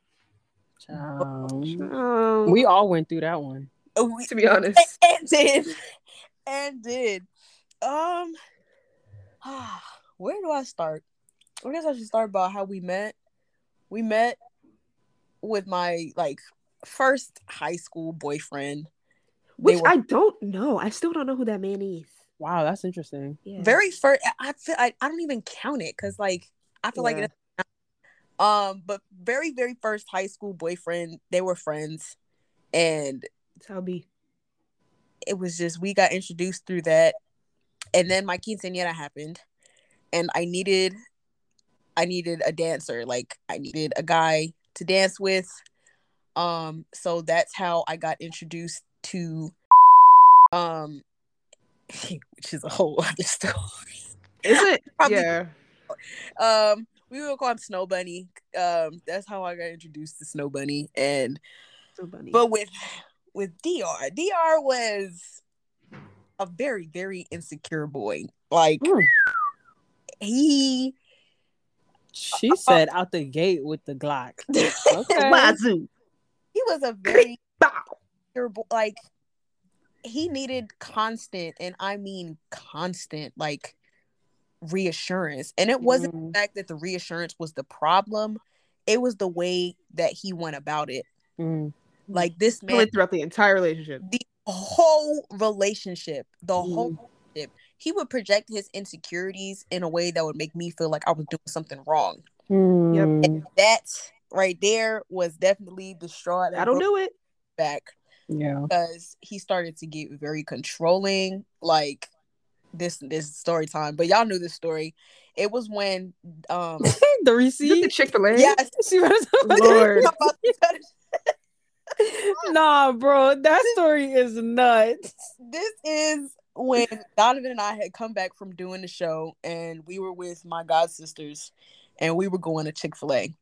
Um, Um, we all went through that one. Oh, we- to be honest, <laughs> and did and did. Um, <sighs> where do I start? I guess I should start about how we met. We met with my like first high school boyfriend. Which were I don't know. I still don't know who that man is. Wow, that's interesting. Yeah. very first. I feel I, I don't even count it because like I feel like Yeah. it. Um, but very very first high school boyfriend. They were friends, and It's how it be. it was just we got introduced through that and then my quinceañera happened and i needed i needed a dancer like i needed a guy to dance with um so that's how i got introduced to um <laughs> which is a whole other <laughs> story Is it? <laughs> Probably- yeah. um we will call him snow bunny um that's how i got introduced to snow bunny and So funny. But with with DR, DR was a very very insecure boy. Like Mm. He She said out the gate with the Glock. <laughs> Okay. Wazoo. he was a very Bow. insecure boy. Like he needed constant, and I mean constant, like reassurance. And it wasn't Mm. the fact that the reassurance was the problem; it was the way that he went about it. Mm. Like this man throughout the entire relationship. the whole relationship, the whole Mm. relationship, he would project his insecurities in a way that would make me feel like I was doing something wrong. Mm. That right there was definitely the straw that I don't broke know it. back Yeah. because he started to get very controlling. Like this, this story time, but y'all knew this story. It was when, um, <laughs> the Is it the. Chick Fil A? yes, <laughs> She was Lord. <laughs> I'm about to tell nah, bro, that story is nuts. this is when Donovan and I had come back from doing the show, and we were with my god sisters, and we were going to Chick Fil A,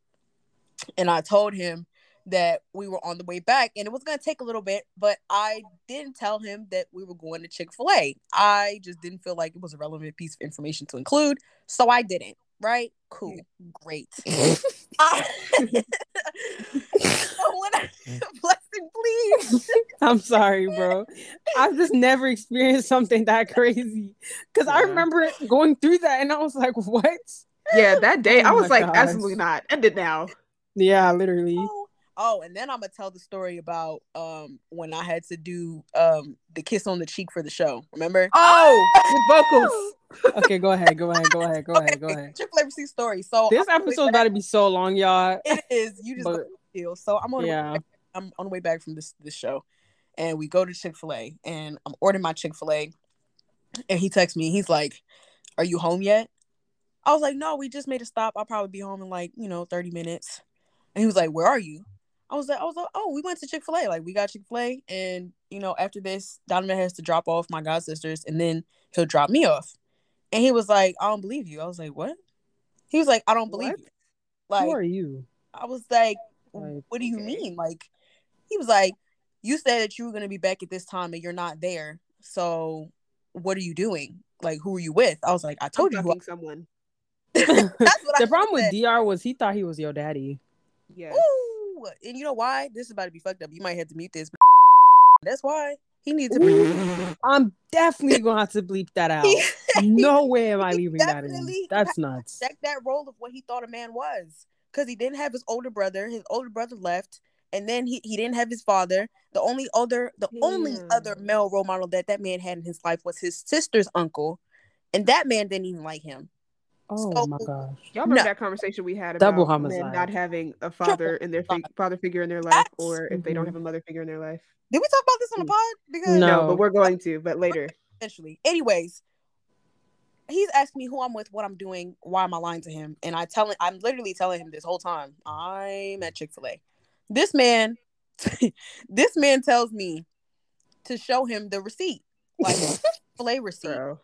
and I told him that we were on the way back, and it was gonna take a little bit, but I didn't tell him that we were going to Chick Fil A. I just didn't feel like it was a relevant piece of information to include, so I didn't. Right? Cool. Great. <laughs> <laughs> I- <laughs> so when I please. <laughs> I'm sorry, bro. I've just never experienced something that crazy. Because I remember going through that and I was like, what? Yeah, that day Oh I was like, gosh. absolutely not. End it now. Yeah, literally. Oh, oh, and then I'm gonna tell the story about um when I had to do um the kiss on the cheek for the show. Remember? Oh, with vocals. <laughs> Okay, go ahead, go ahead, go ahead, go ahead, go ahead. Triple MC story. So This I'm episode's about to be so long, y'all. It is. You just But- but, feel. So I'm on. Yeah. I'm on the way back from this this show, and we go to Chick Fil A, and I'm ordering my Chick Fil A, and he texts me. He's like, "Are you home yet?" I was like, "No, we just made a stop. I'll probably be home in like you know 30 minutes." And he was like, "Where are you?" I was like, "I was like, oh, we went to Chick Fil A. Like we got Chick Fil A, and you know after this, Donovan has to drop off my god sisters, and then he'll drop me off." And he was like, "I don't believe you." I was like, "What?" He was like, "I don't believe What? you." Like Who are you? I was like, Like, what do you okay. mean? Like, he was like, you said that you were going to be back at this time and you're not there. So, what are you doing? Like, who are you with? I was like, I told I'm you. Who I- <laughs> someone. That's what I the problem with said. DR was he thought he was your daddy. Yeah. Ooh, and you know why? This is about to be fucked up. You might have to mute this. <laughs> That's why he needs to. <laughs> I'm definitely gonna have to bleep that out. No way am I leaving that in. That's nuts. check that role of what he thought a man was because he didn't have his older brother his older brother left and then he, he didn't have his father the only other the only other male role model that that man had in his life was his sister's uncle and that man didn't even like him Oh So- my gosh. Y'all remember No. that conversation we had about Double men homicide. not having a father in their fig- father figure in their life, That's- or if they don't Mhm. have a mother figure in their life. Did we talk about this on the pod? Because No. No, but we're going to, but later. eventually. Anyways, he's asking me who I'm with, what I'm doing, why am I lying to him, and I tell him I'm literally telling him this whole time I'm at Chick Fil A. This man, <laughs> this man tells me to show him the receipt, like <laughs> A receipt, Bro.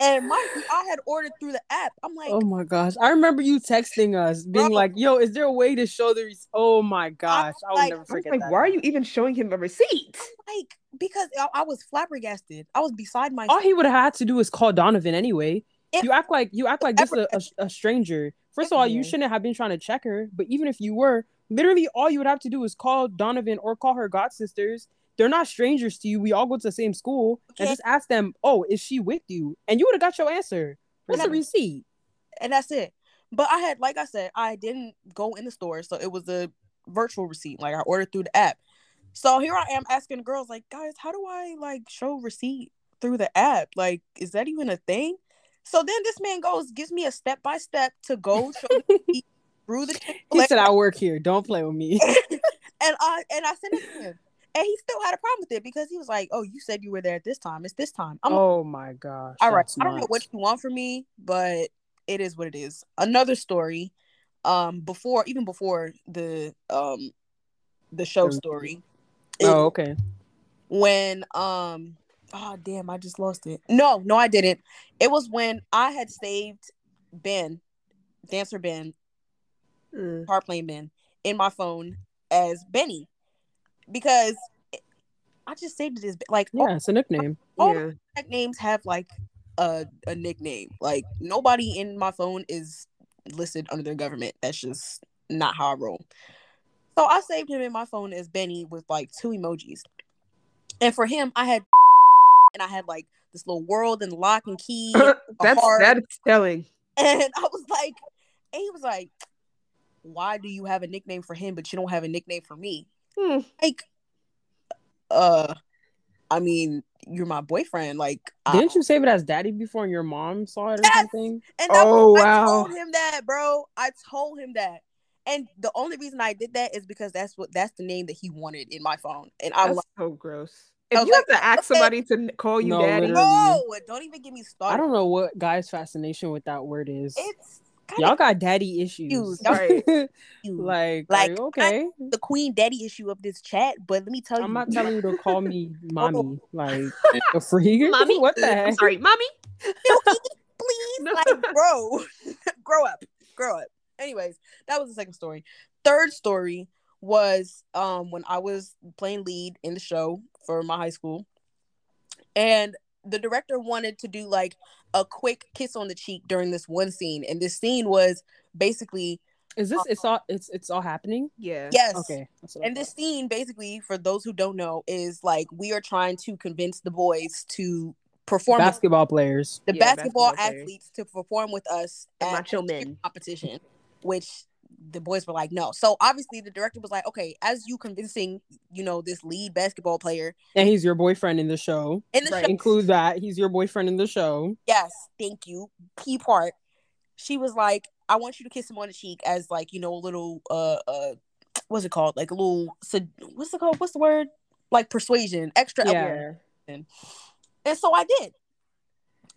and my I had ordered through the app. I'm like, Oh my gosh. I remember you texting us being Bro. like, yo, is there a way to show the rec- Oh my gosh. I will like- never forget like, that. why are you even showing him a receipt? like because I, I was flabbergasted. I was beside myself. All he would have had to do is call Donovan anyway. If- you act like you act like this is a, a, a stranger. First of all, you shouldn't have been trying to check her. But even if you were, literally all you would have to do is call Donovan or call her god sisters. They're not strangers to you. We all go to the same school, and just ask them, "Oh, is she with you?" And you would have got your answer. What's the And receipt? and that's it. But I had, like I said, I didn't go in the store, so it was a virtual receipt. Like I ordered through the app. So here I am asking girls, like, guys, how do I like show receipt through the app? Like, is that even a thing? So then this man goes, gives me a step by step to go show <laughs> the receipt through the <laughs> He said, "I work here. Don't play with me." <laughs> and <laughs> I and I sent it to him. And he still had a problem with it because he was like, "Oh, you said you were there at this time. It's this time." I'm oh my gosh. all right that's i don't know what you want from me but it is what it is another story um before even before the um the show story Oh, okay. when um oh damn i just lost it no no i didn't it was when i had saved ben dancer ben Mm. car plane ben in my phone as benny because i just saved it as like all Yeah, it's a nickname. all Yeah. tech names have like a, a nickname. Like nobody in my phone is listed under the government. That's just not how I roll. So I saved him in my phone as Benny with like two emojis. And for him, I had <laughs> and I had like this little world and lock and key. <laughs> That's heart. that's telling. And I was like, and he was like, Why do you have a nickname for him, but you don't have a nickname for me? Hmm. Like, uh, I mean, you're my boyfriend. Like, Didn't you save it as daddy before and your mom saw it or Yes! something? And that Oh, was, wow. I told him that, bro. I told him that. And the only reason I did that is because that's what that's the name that he wanted in my phone. And I'm That's like, so gross. I If was you have to ask okay. somebody to call you No, daddy, literally. no, don't even get me started. I don't know what guy's fascination with that word is. It's kind Y'all got daddy issues. Confused. Right. <laughs> like, Like, like, okay. the queen daddy issue of this chat, but let me tell you, I'm not telling you to call me <laughs> mommy. Like, <laughs> a freak. Mommy? what the I'm sorry, mommy. please, like, bro, grow up, grow up. Anyways, that was the second story. Third story was um when I was playing lead in the show for my high school, and the director wanted to do like a quick kiss on the cheek during this one scene, and this scene was basically Is this? It's um, all. It's it's all happening. Yeah. yes, Okay. that's what I And this scene, basically, for those who don't know, is like we are trying to convince the boys to perform with basketball players. the Yeah, basketball, basketball players. athletes to perform with us The at macho a cheer men. competition, which the boys were like, no. So obviously the director was like, okay, as you convincing, you know, this lead basketball player And he's your boyfriend in the show. in the Right. show, Include that. He's your boyfriend in the show. yes, thank you, key part. She was like, I want you to kiss him on the cheek as like, you know, a little uh uh what's it called? Like a little sed- what's it called? What's the word? Like persuasion, extra elbow. Yeah. And so I did.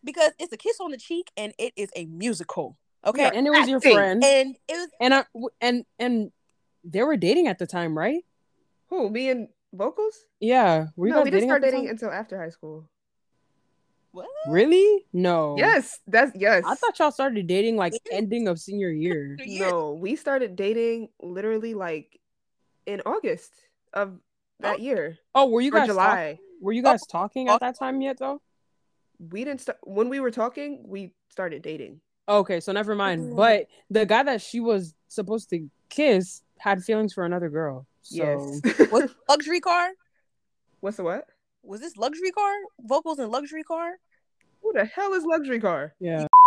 Because it's a kiss on the cheek and it is a musical. Okay. Yeah. And it was your Acting. friend. And it was And I w- and and they were dating at the time, right? Who? Me and vocals? Yeah. Were you no, we didn't start dating until after high school. what? Really? No. Yes, that's yes. I thought y'all started dating like ending of senior year. No, we started dating literally like in August of that oh. year Oh, were you or guys talk- July. were you guys oh. talking at that time yet though? We didn't start when we were talking. We started dating. Okay, so never mind. Ooh. But the guy that she was supposed to kiss had feelings for another girl. So Yes. <laughs> Was this luxury car? What's the what? Was this luxury car? Vocals and luxury car? Who the hell is luxury car? yeah. <laughs>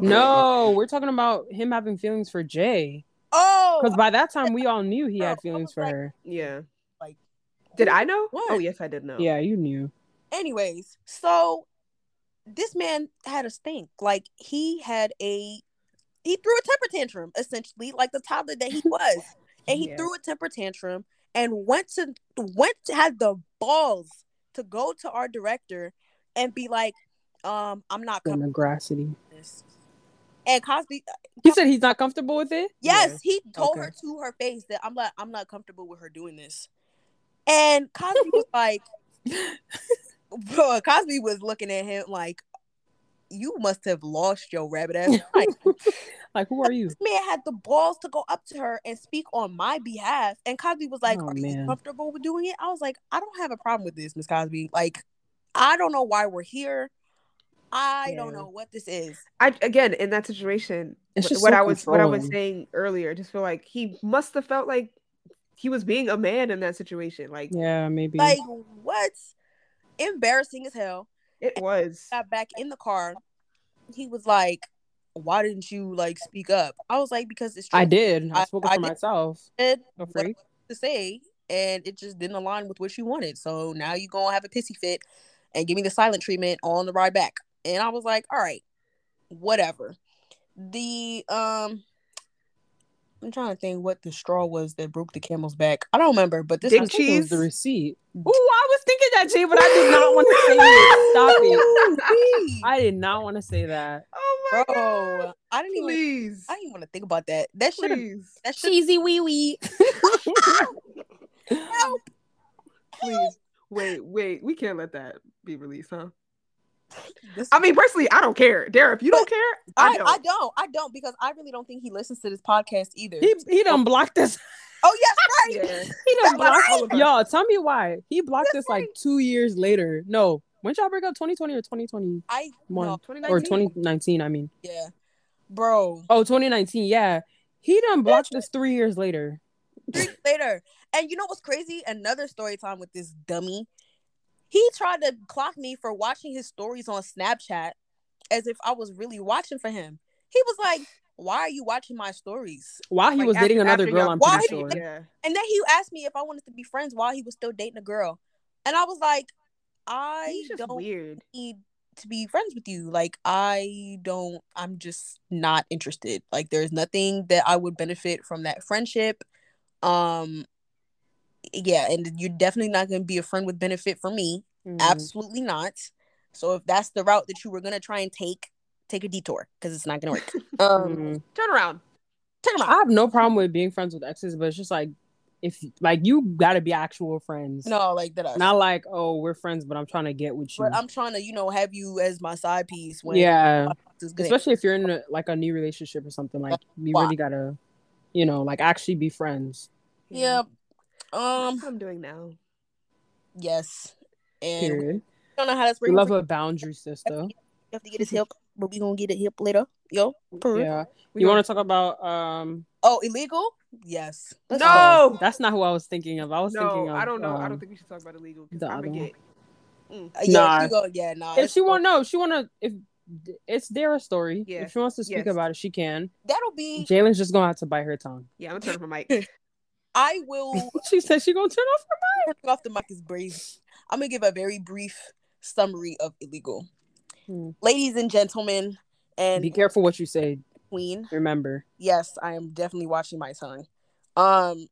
No, we're talking about him having feelings for Jay. Oh Because by that time we all knew he Oh, had feelings for like- her. Yeah. Like, Did I know? Oh, what? Oh yes, I did know. Yeah, you knew. anyways, so this man had a stink. Like he had a he threw a temper tantrum essentially, like the toddler that he <laughs> was, and he Yeah. threw a temper tantrum and went to went to, had the balls to go to our director and be like, um, I'm not The comfortable Negracity. And Cosby, He said he's not comfortable with it. yes, he told her to her face that I'm not I'm not comfortable with her doing this. And Cosby was <laughs> like, bro, Cosby was looking at him like, you must have lost your rabbit ass. <laughs> mind." Like, who are you? This <laughs> man had the balls to go up to her and speak on my behalf. And Cosby was like, Oh, Are you comfortable with doing it? I was like, I don't have a problem with this, Miss Cosby. Like, I don't know why we're here. I don't know what this is. I again in that situation, It's just what so I was what I was saying earlier. Just feel like he must have felt like he was being a man in that situation. Like Yeah, maybe. Like, what? Embarrassing as hell. it was. Got back in the car. He was like, Why didn't you like speak up? I was like, Because it's true. I did. I I- spoke I for did. myself. said For what I to say, and it just didn't align with what you wanted. So now you're gonna have a pissy fit and give me the silent treatment on the ride back. And I was like, all right, whatever. The um I'm trying to think what the straw was that broke the camel's back. I don't remember, but this Dick I was think it was cheese? the receipt. Ooh, I was thinking that, Jay, but I did not want to say it. Stop it. I did not want to say that. Oh my Bro, god! I didn't even Please, I didn't even want to think about that. That should have please, that should Cheesy wee wee. <laughs> help. please. Wait, wait. We can't let that be released, huh? This- I mean, personally, I don't care. Dare, if you don't care, I, I, don't. I don't. I don't because I really don't think he listens to this podcast either. He he done blocked us. oh yes, right. <laughs> Yeah. He done blocked us. Y'all, tell me why. He blocked That's us like two years later. No. When y'all break up? 2020 or twenty twenty? I no, Or 2019. 2019, I mean. yeah, bro. Oh, 2019, yeah. He done blocked us three years later. Three years later, and you know what's crazy? Another story time with this dummy. He tried to clock me for watching his stories on Snapchat, as if I was really watching for him. He was like, "Why are you watching my stories?" While he Like, was after- dating another after girl, y'all I'm Why pretty he- sure. Yeah. And then he asked me if I wanted to be friends while he was still dating a girl, and I was like, "I don't weird. need to be friends with you. Like I don't I'm just not interested. Like there's nothing that I would benefit from that friendship. Um yeah, and you're definitely not going to be a friend with benefit for me. Mhm. Absolutely not. So if that's the route that you were going to try and take, take a detour because it's not going to work. <laughs> Um Mhm. Turn around. turn 'em I have no problem with being friends with exes, but it's just like if like you gotta be actual friends. No, like that. Not like, oh, we're friends, but I'm trying to get with you. but I'm trying to, you know, have you as my side piece when yeah. this is good. Especially if you're in a, like a new relationship or something. Like you Why? really gotta, you know, like actually be friends. Yeah. That's Um I'm doing now. yes. And we Period. don't know how that's We love a boundary, sister. You have to get his help, but we gonna get it help later. Yo, per. Yeah. We You want to talk about um? Oh, illegal? Yes. Let's go. No, That's not who I was thinking of. I was thinking no, of. I don't know. I um, don't think we should talk about illegal the I'm other gonna get. Uh, yeah, Nah. you go. Yeah, nah. If she cool. want, no, if she want to, if it's their story. Yeah. If she wants to speak Yes. about it, she can. that'll be. Jalen's just gonna have to bite her tongue. Yeah, I'm gonna turn off my mic. <laughs> I will <laughs> she said she gonna turn off her turn off the mic is brave. I'm gonna give a very brief summary of illegal. Hmm. Ladies and gentlemen, and Be careful what you say. queen. Remember. Yes, I am definitely watching my tongue. Um,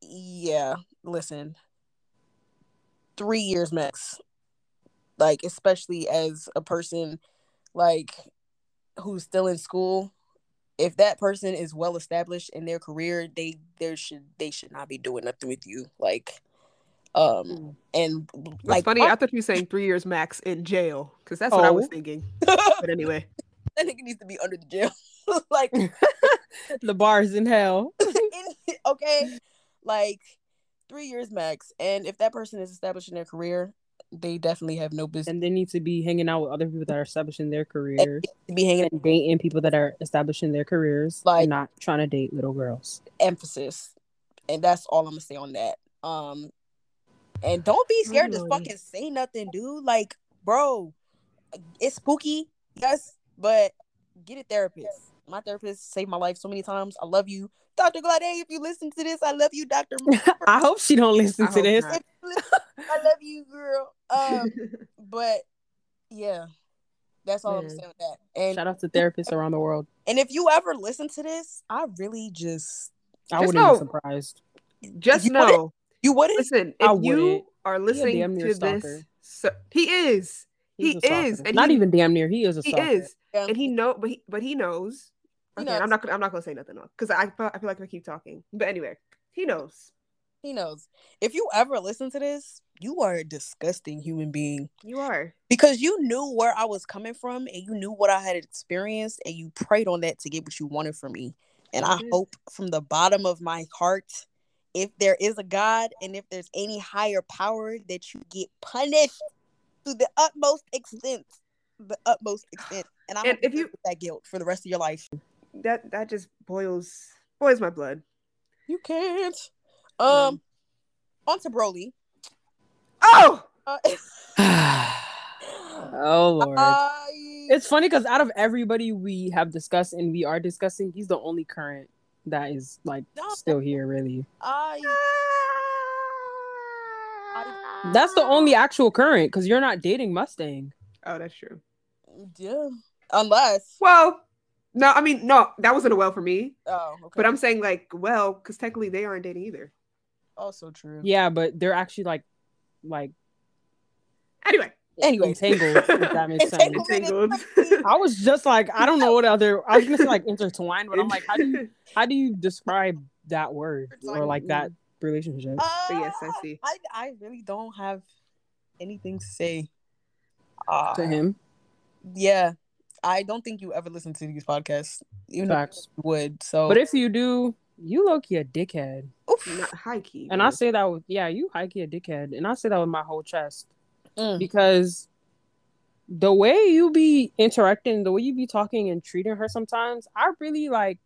yeah. Listen, three years max. Like, especially as a person like who's still in school, if that person is well established in their career, they there should they should not be doing nothing with you. Like, um, and It's like funny. I thought you were saying three years max in jail because that's what I was Oh. thinking. <laughs> But anyway, I think it needs to be under the jail. <laughs> like, <laughs> The bars in hell. in- okay, like three years max. And if that person is established in their career, they definitely have no business and they need to be hanging out with other people that are establishing their careers to be hanging. and dating people that are establishing their careers Like- not trying to date little girls. Emphasis, and that's all I'm gonna say on that. Um, and don't be scared to fucking say nothing, dude. Like, bro, it's spooky, yes, but get a therapist. My therapist saved my life so many times. I love you, Dr. Glade. If you listen to this, I love you, Dr. <laughs> I hope she don't listen I to this. not. I love you, girl. Um, <laughs> but yeah, That's all I'm saying with that. And Shout out to therapists around the world. and if you ever listen to this, I really just I Just wouldn't know- be surprised. Just You wouldn't? know, you wouldn't. listen, I if you wouldn't. are listening near to this, so, he is, He's He is, and not he- even damn near. He is a he stalker. is, Yeah. and he know, but he, but he knows. Okay, knows. I'm not gonna, I'm not gonna say nothing because I, feel- I feel like I keep talking, but anyway, he knows. He knows. If you ever listen to this, you are a disgusting human being You are. because you knew where I was coming from and you knew what I had experienced and you prayed on that to get what you wanted from me. And I Mhm. hope from the bottom of my heart, if there is a God and if there's any higher power, that you get punished to the utmost extent. The utmost extent. And I And if you you- that guilt for the rest of your life. That that just boils boils my blood. You can't. Um, on to Broly. Oh, Uh, <sighs> <laughs> oh lord. I, it's funny because out of everybody we have discussed and we are discussing, he's the only current that is like No. still here. Really, I that's the only actual current because you're not dating Mustang. Oh, that's true. yeah. Unless Well, no, I mean, no, that wasn't a well for me. oh okay. But I'm saying like, well, because technically they aren't dating either. also true. Yeah, but they're actually like, like Anyway, Anyway. entangled. if that makes sense. Entangled. entangled. <laughs> I was just like, I don't know what other. I was gonna say like intertwined, but I'm like, how do you <laughs> how do you describe that word or like that relationship? Uh, But yes, I see. I I really don't have anything to say. Uh, to him, yeah. I don't think you ever listen to these podcasts. Even though facts. you would. So But if you do, you low key a dickhead. Oof. Not high key. And I say that with yeah, you high key a dickhead, and I say that with my whole chest Mm. because the way you be interacting, the way you be talking and treating her, sometimes I really like.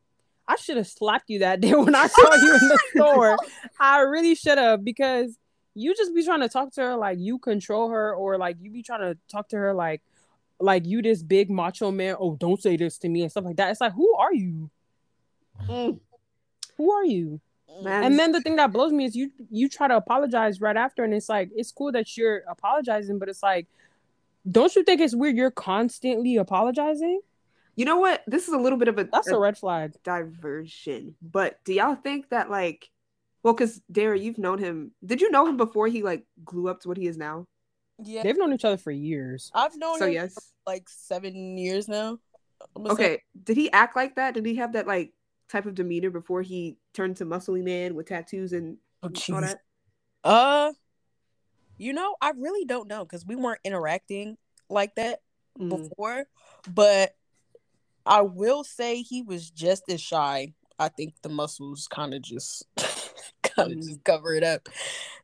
I should have slapped you that <laughs> day when I saw you in the <laughs> store. I really should have because you just be trying to talk to her like you control her, or like you be trying to talk to her like like you this big macho man. Oh, don't say this to me and stuff like that. It's like who are you? Mm, Who are you? man. And then the thing that blows me is you you try to apologize right after, and it's like it's cool that you're apologizing, but it's like, don't you think it's weird you're constantly apologizing? you know what? This is a little bit of a, That's a a red flag. diversion. But do y'all think that like, well, because Dara, you've known him. Did you know him before he like grew up to what he is now? Yeah. They've known each other for years. I've known So him yes. for like seven years now. I'm say. Okay. Did he act like that? Did he have that like type of demeanor before he turned to muscly man with tattoos and Oh, all that? Uh, you know, I really don't know because we weren't interacting like that Mm. before. But I will say he was just as shy. I think the muscles kind of just <laughs> kind of just cover it up.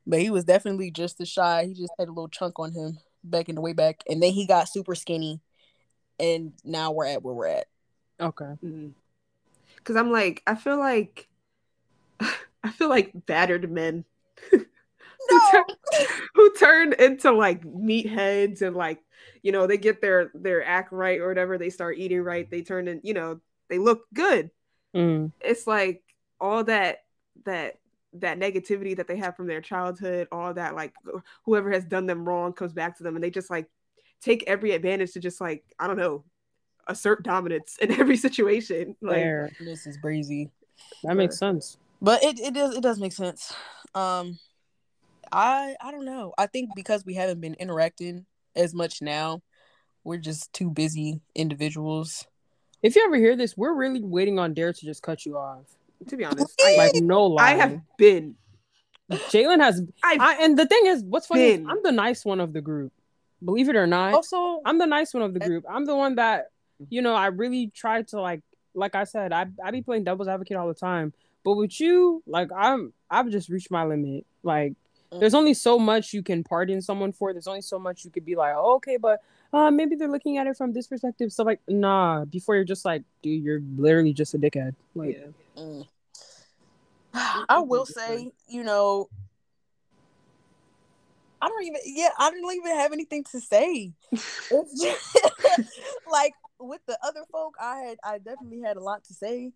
But he was definitely just as shy. He just had a little chunk on him back in the way back, and then he got super skinny, and now we're at where we're at. Okay. Because I'm like, I feel like, <laughs> I feel like battered men <laughs> who, turn, who turn into like meatheads and like, you know, they get their their act right or whatever. They start eating right. They turn in, you know, they look good. Mm. It's like all that that that negativity that they have from their childhood, all that like whoever has done them wrong comes back to them, and they just like take every advantage to just like I don't know assert dominance <laughs> in every situation. Like, Fair. This is crazy. That makes sense. but it, it does it does make sense um i i don't know i think because we haven't been interacting as much now we're just too busy individuals If you ever hear this, we're really waiting on Dare to just cut you off. To be honest, I, Like no lie. I have been. Jalen has I've I, and the thing is, what's funny is I'm the nice one of the group. Believe it or not, also I'm the nice one of the eh. group. I'm the one that, you know, I really try to like, like I said, I I be playing devil's advocate all the time. But with you, like I'm, I've just reached my limit. Like. There's only so much you can pardon someone for. There's only so much you could be like, oh, okay, but uh, maybe they're looking at it from this perspective. So like, nah. Before you're just like, dude, you're literally just a dickhead. Like, yeah. mm. i will say you know i don't even yeah i don't even have anything to say <laughs> just <laughs> like with the other folk i had i definitely had a lot to say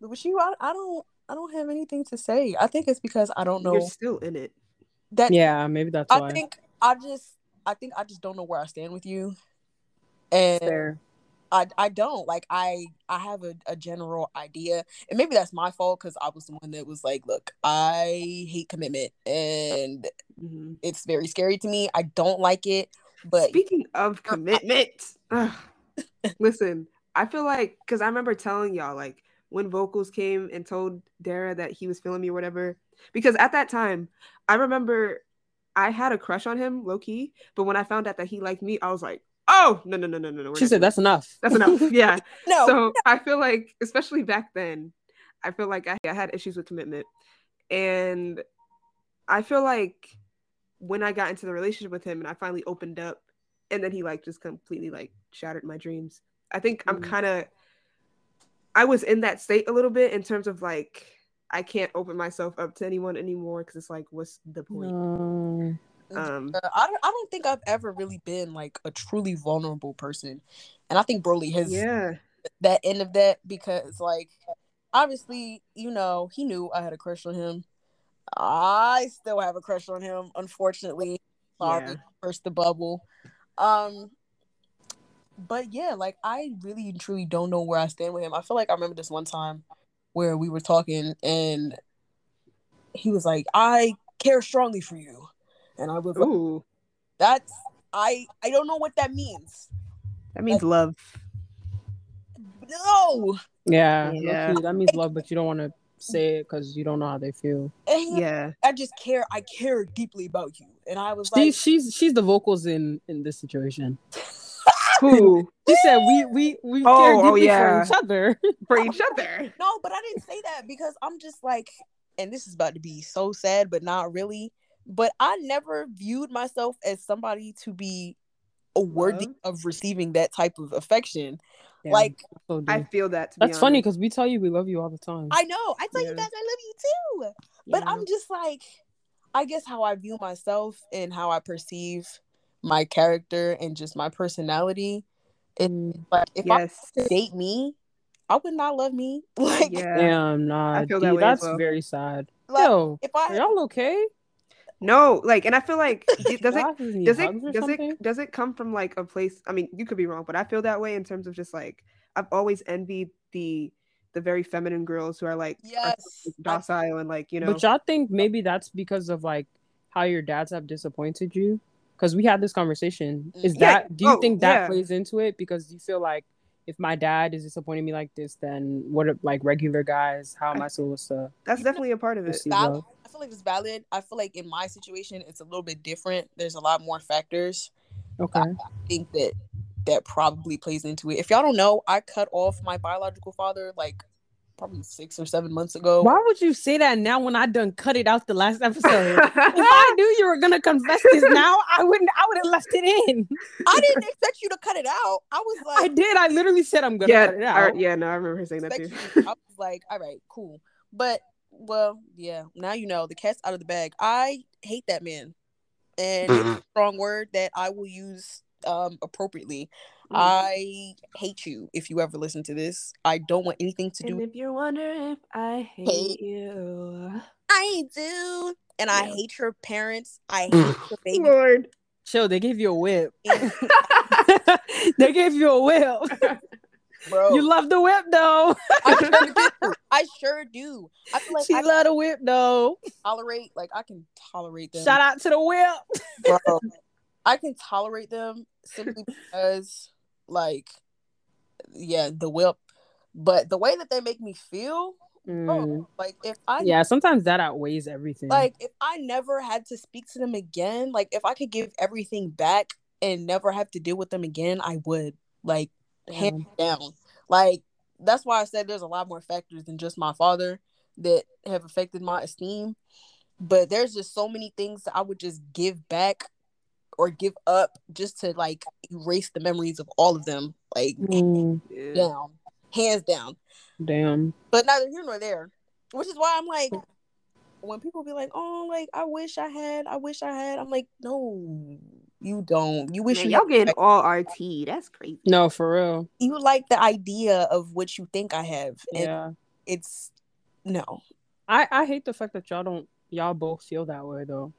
but with you i, I don't i don't have anything to say i think it's because i don't know You're still in it. That yeah, maybe that's I why. think I just I think I just don't know where I stand with you. and Fair. I I don't like I I have a, a general idea, and maybe that's my fault because I was the one that was like, look, I hate commitment, and Mhm. it's very scary to me. I don't like it, but Speaking of commitment, ugh, <laughs> listen, I feel like because I remember telling y'all like when vocals came and told Dara that he was feeling me or whatever. Because at that time, I remember I had a crush on him, low key. But when I found out that he liked me, I was like, oh no no no no no no. She said that's enough. that's enough. <laughs> Yeah. no, So I feel like, especially back then, I feel like I, I had issues with commitment. And I feel like when I got into the relationship with him and I finally opened up, and then he like just completely like shattered my dreams. I think I'm Mhm. kind of, I was in that state a little bit in terms of like, I can't open myself up to anyone anymore because it's like, what's the point? No. Um, Uh, I don't I don't think I've ever really been like a truly vulnerable person, and I think Broly has yeah. that end of that because like obviously you know he knew I had a crush on him. I still have a crush on him, unfortunately. Sorry, Yeah. burst the bubble. Um, but yeah, like I really and truly don't know where I stand with him. I feel like I remember this one time where we were talking and he was like, "I care strongly for you," and I was like, "That's I I don't know what that means." that means love. No, Yeah, Yeah. low-key, that means love, but you don't want to say it because you don't know how they feel. And Yeah. I just care. I care deeply about you, and I was She, like, she's she's the vocals in in this situation. <laughs> Who She said we we we Oh, care oh, deeply yeah. for each other. <laughs> for each other? no, but I didn't say that because I'm just like, and this is about to be so sad, but not really. But I never viewed myself as somebody to be worthy Love? of receiving that type of affection. Yeah, Like so I feel that. To that's be funny because we tell you we love you all the time. I know, I tell Yeah. you guys, I love you too. But Yeah. I'm just like, I guess how I view myself and how I perceive my character and just my personality. It, Mm, like if I yes. date me, I would not love me. <laughs> Like, Yeah. Damn, nah, I feel D, that way that's well. very sad. like, Yo, if are I y'all okay? No, like, and I feel like <laughs> d- does it does it does something? it does it come from like a place? I mean, you could be wrong, but I feel that way in terms of just like I've always envied the the very feminine girls who are like are yes, so I- docile and like you know But y'all think maybe that's because of like how your dads have disappointed you? Because we had this conversation. Is. Yeah, that do you oh, think that yeah. plays into it? Because you feel like if my dad is disappointing me like this, then what are like regular guys? How am I supposed to that's definitely a part of it. receive valid. I feel like it's valid. I feel like in my situation, it's a little bit different. There's a lot more factors. Okay. I think that that probably plays into it. If y'all don't know, I cut off my biological father like probably six or seven months ago. Why would you say that now when I done cut it out the last episode? <laughs> if I knew you were gonna confess this now, I wouldn't. I would have left it in. I didn't expect you to cut it out. I was like, I did. I literally said I'm gonna yeah, cut it I- out. yeah, no, I remember her saying that too. I was like, all right, cool. But well, yeah. Now you know the cat's out of the bag. I hate that man, and it's a strong word that I will use um appropriately. Mm. I hate you if you ever listen to this. I don't want anything to do. and if you're wondering if I hate Hate. you, I do, and I hate your parents. I hate your baby. Lord. Chill. They gave you a whip. <laughs> <laughs> they gave you a whip. <laughs> bro. You love the whip though. I sure do. I sure do. I feel like she I love the whip though. can tolerate. Like I can tolerate them. Shout out to the whip. bro. I can tolerate them simply because, like, yeah, the whip. But the way that they make me feel, Mm. like if I Yeah, sometimes that outweighs everything. like if I never had to speak to them again, like if I could give everything back and never have to deal with them again, I would. Like hands down. Like that's why I said there's a lot more factors than just my father that have affected my esteem. But there's just so many things that I would just give back or give up just to like erase the memories of all of them. Like Mm, Yeah. down. Hands down. damn. But neither here nor there. Which is why I'm like when people be like, Oh, like I wish I had, I wish I had, I'm like, No, you don't. You wish Man, you y'all had- getting all RT. That's crazy. No, for real. you like the idea of what you think I have. And Yeah. it's no. I I hate the fact that y'all don't y'all both feel that way though.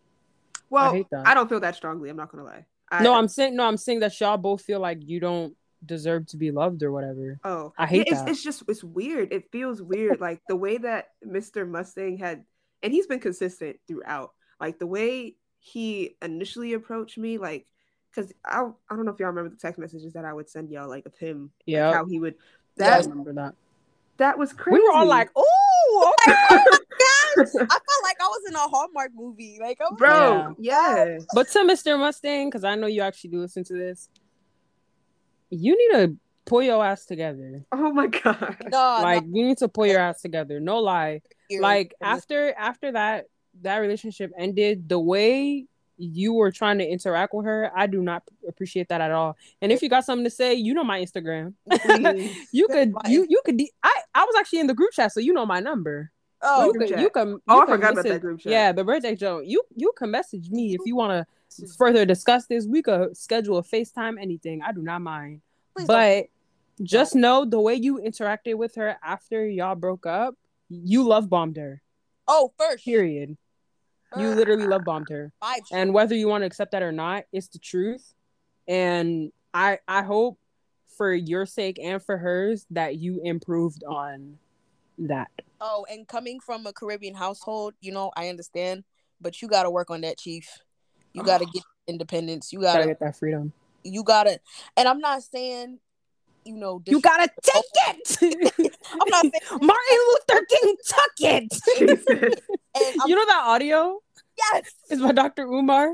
Well, I, that. I don't feel that strongly. I'm not gonna lie. I, no, I'm saying no. I'm saying that y'all both feel like you don't deserve to be loved or whatever. Oh, I hate it's, that. it's just it's weird. It feels weird, like the way that Mr. Mustang had, and he's been consistent throughout. Like the way he initially approached me, like because I I don't know if y'all remember the text messages that I would send y'all, like of him, like, Yeah, how he would. yeah, I remember that. that was crazy. We were all like, "Oh, okay." <laughs> <laughs> I felt like I was in a Hallmark movie. Like, oh, bro, yeah. but to Mr. Mustang, because I know you actually do listen to this, you need to pull your ass together. Oh my god. <laughs> no, like you need to pull your ass together. No lie. like after after that that relationship ended the way you were trying to interact with her i do not appreciate that at all and if you got something to say you know my instagram <laughs> you could you you could de- i i was actually in the group chat so you know my number oh, you chat. you can Oh, you I can forgot about that group chat. yeah the birthday joke you you can message me if you want to further discuss this. We could schedule a facetime anything. I do not mind. Please don't. but just know the way you interacted with her after y'all broke up you love bombed her. Oh, first. Period. You literally love bombed her. Five and whether you want to accept that or not it's the truth. And i i hope for your sake and for hers that you improved on that. Oh, and coming from a Caribbean household, you know, I understand, but you got to work on that, chief. You got to <sighs> get independence. You got gotta get that freedom. You got to, and I'm not saying, you know, you gotta <laughs> oh. take it! <laughs> I'm not saying, <laughs> martin luther king took it! Jesus. and I'm, you know that audio? Yes, is by dr umar.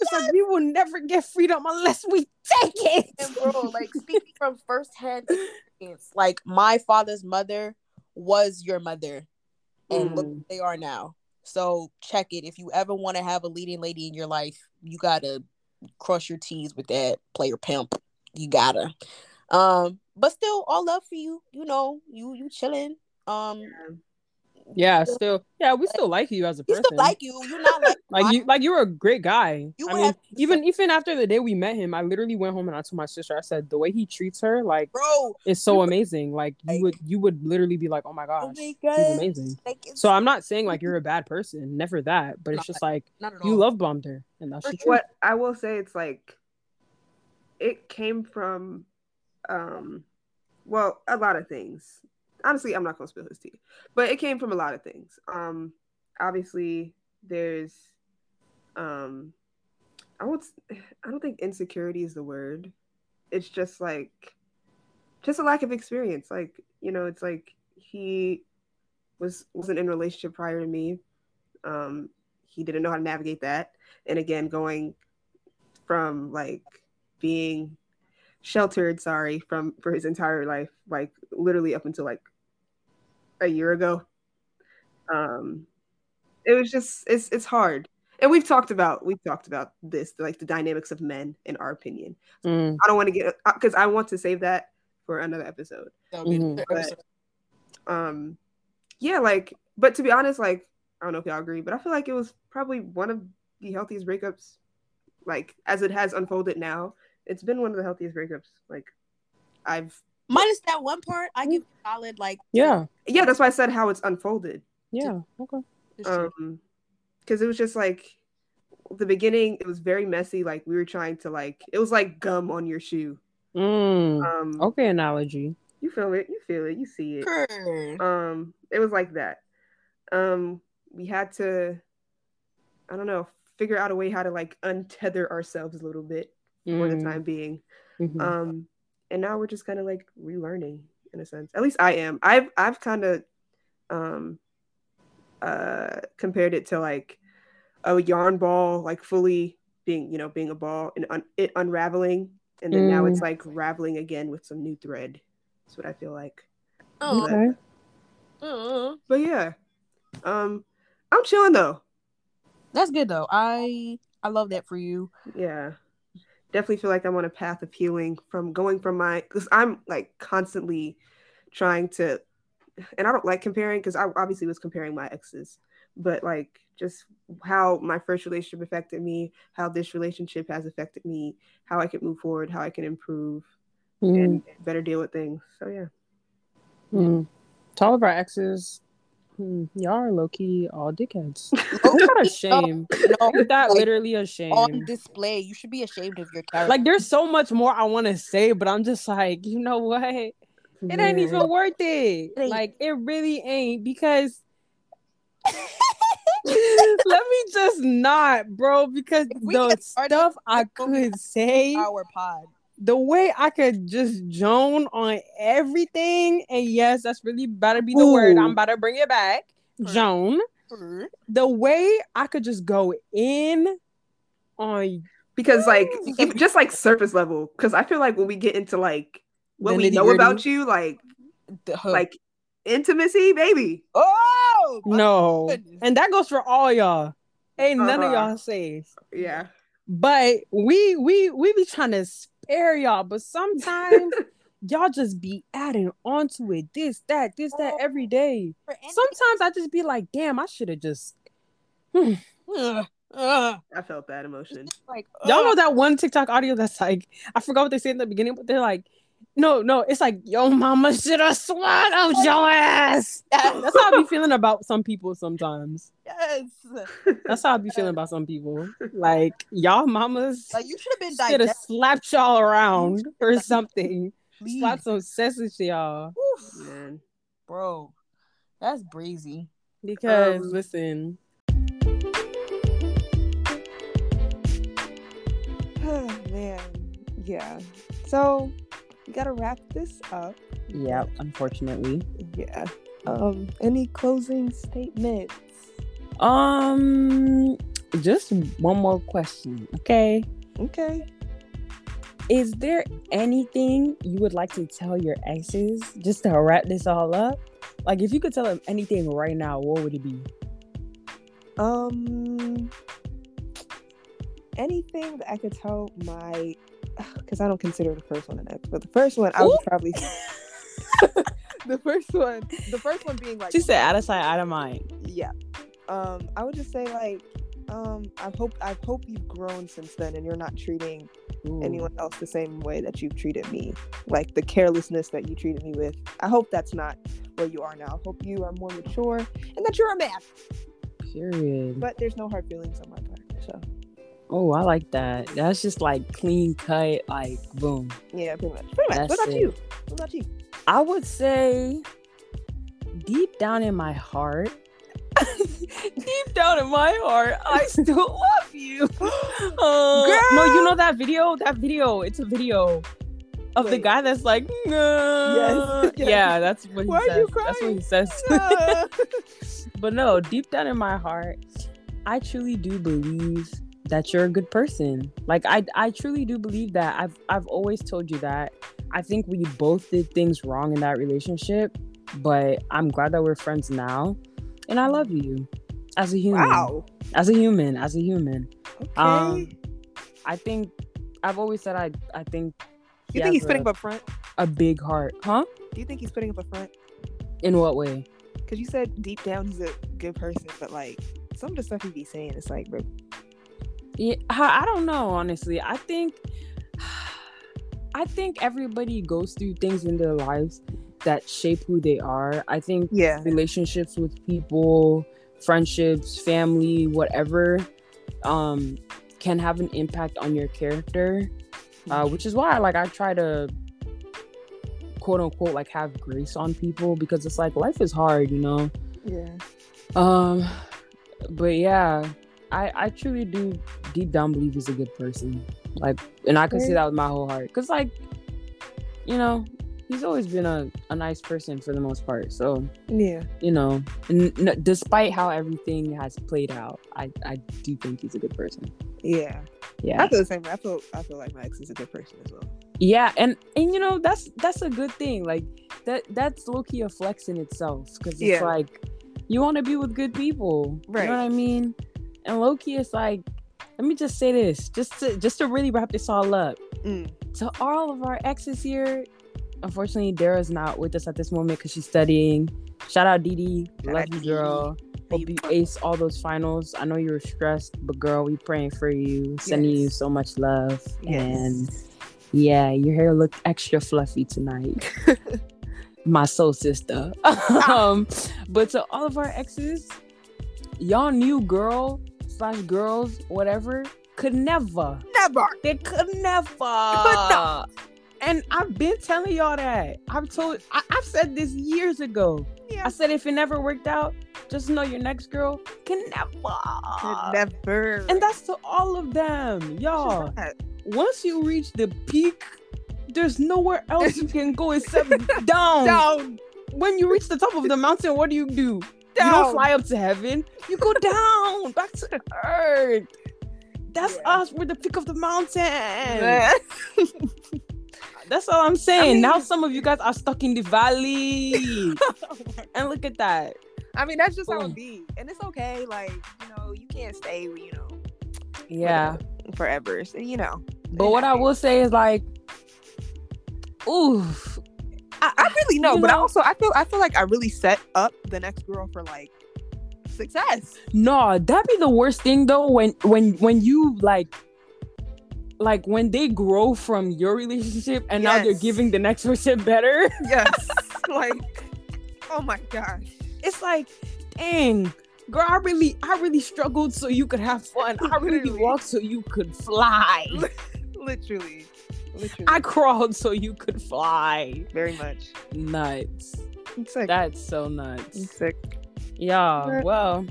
It's like we will never get freedom unless we take it! And bro, like speaking from firsthand experience, like my father's mother was your mother, and look Mm. where they are now. So check it. If you ever want to have a leading lady in your life, you gotta cross your T's with that player pimp. You gotta. Um, but still, all love for you. You know, you you chilling. Um, yeah still yeah we still like you as a he person still like you. You're not like <laughs> Like you, like you were a great guy. You I mean, have- even even after the day we met him, I literally went home and I told my sister, I said, the way he treats her, like, bro. is so amazing. Like you Like- would, you would literally be like, oh my Oh gosh, my he's god, amazing. like So I'm not saying <laughs> like you're a bad person, never that, but it's just like not at all. you love bombed her, and that's For what I will say, it's like it came from, um, well, a lot of things. Honestly, I'm not gonna spill his tea, but it came from a lot of things. Um, obviously, there's, um, I s- I don't think insecurity is the word. It's just like, just a lack of experience. Like you know, it's like he was wasn't in a relationship prior to me. Um, he didn't know how to navigate that, and again, going from like being sheltered sorry from for his entire life like literally up until like a year ago. Um it was just it's it's hard. And we've talked about we've talked about this like the dynamics of men in our opinion. Mm, i don't want to get because i want to save that for another episode. That would be Mhm. another But- episode. um yeah like but to be honest like i don't know if y'all agree but i feel like it was probably one of the healthiest breakups like as it has unfolded now it's been one of the healthiest breakups like i've Minus that one part, I give it solid like yeah, yeah that's why i said how it's unfolded. Yeah, okay. um because it was just like the beginning it was very messy like we were trying to like it was like gum on your shoe. Mm, um okay, analogy. you feel it you feel it you see it. Sure. um it was like that. Um we had to i don't know figure out a way how to like untether ourselves a little bit for the Mm, time being. Mhm. um and now we're just kind of like relearning in a sense. At least i am. I've i've kind of um uh compared it to like a yarn ball like fully being you know being a ball and un- it unraveling and then now it's like raveling again with some new thread. That's what i feel like. Oh, okay. uh, but yeah. Um i'm chilling though. That's good though. I I love that for you. yeah definitely feel like i'm on a path of healing from going from my because i'm like constantly trying to and i don't like comparing because i obviously was comparing my exes but like just how my first relationship affected me how this relationship has affected me how i can move forward how i can improve Mm, and better deal with things. So yeah. Mm. To all of our exes, Hmm, y'all are low key all dickheads. <laughs> Oh, It's not a shame. no, Ain't that like, literally a shame? on display. You should be ashamed of your character. Like there's so much more I want to say, but I'm just like, you know what? It ain't even worth it. It. Like it really ain't because <laughs> let me just not, bro, because the get started, stuff I it's gonna could say, our pod. The way I could just joan on everything, and yes, that's really better be the word. I'm about to bring it back. Joan. The way I could just go in on because like Ooh. just like surface level. Because I feel like when we get into like what we know about you, like like intimacy, baby. oh no, goodness. and that goes for all y'all. Ain't none of Uh-huh. y'all safe. Yeah. But we we we be trying to spare y'all, but sometimes <laughs> y'all just be adding onto it. This, that, this, that every day. Sometimes I just be like, damn, I should have just Ugh, <sighs> ugh, I felt that emotion. like Y'all know that one TikTok audio that's like, I forgot what they said in the beginning, but they're like, no, no, it's like, yo, mama should have swallowed your ass. Yes, That's how I be feeling about some people sometimes. yes. That's how I be feeling about some people. Like, y'all mamas Like you should have been should have digested. slapped y'all around or something. <laughs> please. Slap some sense to y'all. Oof, Man. bro. That's breezy. Because, Um, listen, <sighs> Man, yeah. So we gotta wrap this up. yeah, unfortunately. Yeah. Um, any closing statements? Um, just one more question, okay? Okay. Is there anything you would like to tell your exes just to wrap this all up? Like, if you could tell them anything right now, what would it be? Um, anything that I could tell my, <sighs> because I don't consider the first one an ex, but the first one I would Ooh. probably. <laughs> <laughs> the first one, the first one being like, She said, out of sight, out of mind. yeah. Um, I would just say like, um, I hope I hope you've grown since then, and you're not treating Ooh. anyone else the same way that you've treated me. Like the carelessness that you treated me with. I hope that's not where you are now. I hope you are more mature and that you're a man. Period. But there's no hard feelings on my part. So Oh, I like that. That's just like clean cut, like boom. yeah, pretty much. Pretty much. That's what about it. you? What about you? I would say deep down in my heart, <laughs> deep down in my heart, I <laughs> still love you. <gasps> Uh, No, you know that video? That video. It's a video of the guy that's like, "Nah." Yes, <laughs> yes. yeah, that's what he Why are says. you That's what he says. Ah. but no, deep down in my heart, I truly do believe that you're a good person. Like I I truly do believe that. I've I've always told you that. I think we both did things wrong in that relationship, but I'm glad that we're friends now. And I love you as a human. wow. As a human, as a human. Okay. Um I think I've always said I I think you he think he's putting a, up a front? a big heart. Huh? Do you think he's putting up a front? In what way? Because you said deep down he's a good person, but like some of the stuff he be saying, it's like, bro, Yeah, I don't know. Honestly, I think, I think everybody goes through things in their lives that shape who they are. I think yeah, relationships with people, friendships, family, whatever, um, can have an impact on your character. Uh, which is why, like, I try to quote unquote like have grace on people because it's like life is hard, you know. yeah. Um, but yeah, I I truly do deep down believe he's a good person. Like, and I can say that with my whole heart, cause like, you know, he's always been a, a nice person for the most part. So Yeah. you know, n- n- despite how everything has played out, I I do think he's a good person. Yeah. Yeah, I feel the same. way. I feel I feel like my ex is a good person as well. yeah, and and you know that's that's a good thing. Like that that's low key a flex in itself, cause it's Yeah. like you want to be with good people, right? You know what I mean? And low key, it's like, let me just say this, just to just to really wrap this all up. Mm. To all of our exes here, unfortunately, Dara's not with us at this moment because she's studying. Shout out Shout love you, girl. Hope you ace all those finals. I know you were stressed, but girl, we praying for you, sending you so much love, and yeah, your hair looked extra fluffy tonight. <laughs> my soul sister. <laughs> um, but to all of our exes, y'all new girl slash girls, whatever, could never. Never. They could never. not. And I've been telling y'all that. I've told I, I've said this years ago. Yeah. I said if it never worked out, just know your next girl can never. Could never. And that's to all of them. Y'all, once you reach the peak, there's nowhere else you can go except <laughs> down. down. When you reach the top of the mountain, what do you do? You Down. don't fly up to heaven. You go down, back to the earth. That's Yeah. us. We're the peak of the mountain. Yeah. <laughs> That's all I'm saying. mean- now some of you guys are stuck in the valley. <laughs> and look at that. I mean, that's just how it be, and it's okay. Like you know, you can't stay, you know, Yeah. forever. So, you know, But what I will say is like, oof. I, I really know, You but I also I feel I feel like I really set up the next girl for like success. No, that'd be the worst thing though when when when you like like when they grow from your relationship and now they're giving the next person better. Yes, <laughs> like oh my gosh, It's like, dang, girl, I really I really struggled so you could have fun. I really walked so you could fly. <laughs> literally, literally, I crawled so you could fly. very much. Nuts. Sick. That's so I'm nuts. sick. Yeah. Well,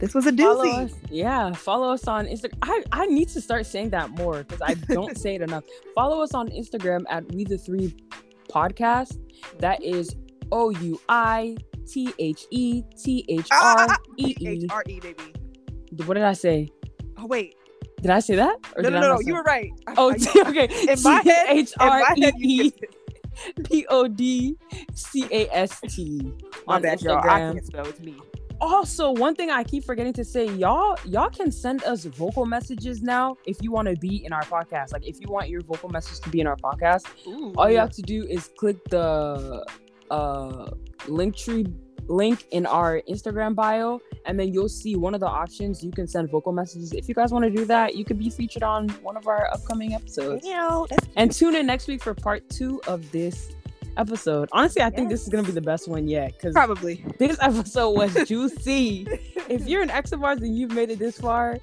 This was a follow doozy. us. Yeah, follow us on Instagram. I, I need to start saying that more because I don't <laughs> say it enough. Follow us on Instagram at Oui the Three Podcast. That is O U I T H E T H R E H E. R E baby. What did I say? Oh wait, Did I say that? No, no, no, no. You were right. Oh, <laughs> okay. in my head, H R E E. P O D C A S T My on bad, y'all. I can't spell. It's me. Also, one thing I keep forgetting to say, y'all, y'all can send us vocal messages now if you want to be in our podcast. Like, if you want your vocal message to be in our podcast, Ooh. all you have to do is click the uh Linktree link in our Instagram bio, and then you'll see one of the options. You can send vocal messages. If you guys want to do that, you could be featured on one of our upcoming episodes. You know, And tune in next week for part two of this episode. Honestly, I think this is gonna be the best one yet because probably. this episode was <laughs> juicy. if you're an ex of ours and you've made it this far,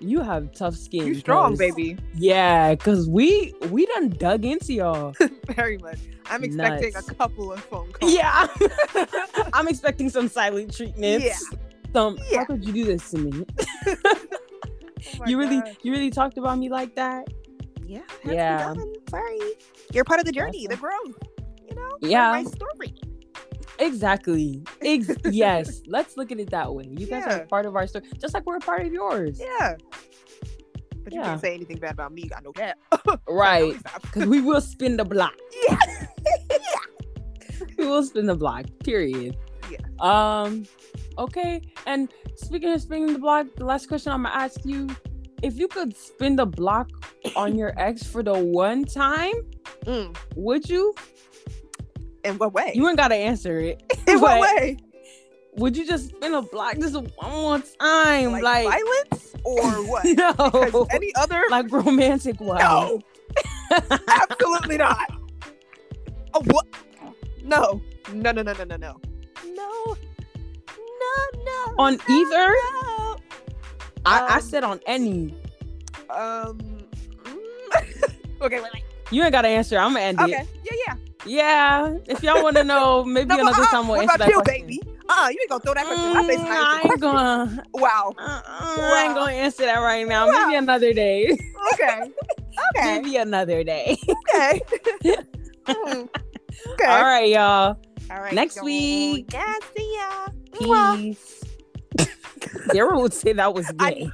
you have tough skin. you strong, baby. Yeah, cause we we done dug into y'all. <laughs> Very much. I'm expecting Nuts. a couple of phone calls. yeah, <laughs> <laughs> I'm expecting some silent treatments. Yeah. Some Yeah. how could you do this to me? Oh you really gosh. you really talked about me like that? Yeah. has to be Yeah. Sorry. You're part of the journey, the growth. You know. Yeah. My story. Exactly. Ex- <laughs> yes. Let's look at it that way. You guys are Yeah. a part of our story, just like we're a part of yours. Yeah. But you Yeah. can't say anything bad about me. I know that. <laughs> Right. Because we will spin the block. <laughs> Yeah. we will spin the block. Period. Yeah. Um. Okay. And speaking of spinning the block, the last question I'm gonna ask you: If you could spin the block on <coughs> your ex for the one time, Mm. would you? In what way? You ain't gotta answer it. <laughs> In what <laughs> way? Would you just spin a block just one more time? Like, like violence or <laughs> what? no. Because any other like romantic one. No. Absolutely not. Oh what? No. No, no, no, no, no, no. No. No, no. On no, either? No. I, um, I said on any. Um okay, wait, wait. You ain't gotta answer. I'm gonna end okay. it. Okay. Yeah, yeah. Yeah, if y'all want to know, maybe No, another uh-uh. time we'll what answer about that you, question. baby? Uh, you ain't gonna throw that question. in my face. Mm, I ain't gonna. <laughs> Wow. Uh, I ain't gonna answer that right now. Maybe another day. Okay. <laughs> Okay. Maybe another day. Okay. <laughs> Mm. okay. All right, y'all. All right. Next y'all. week. Yeah. See ya. Peace. Sarah would say that was I gay.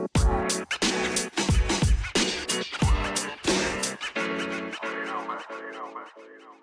You know, man.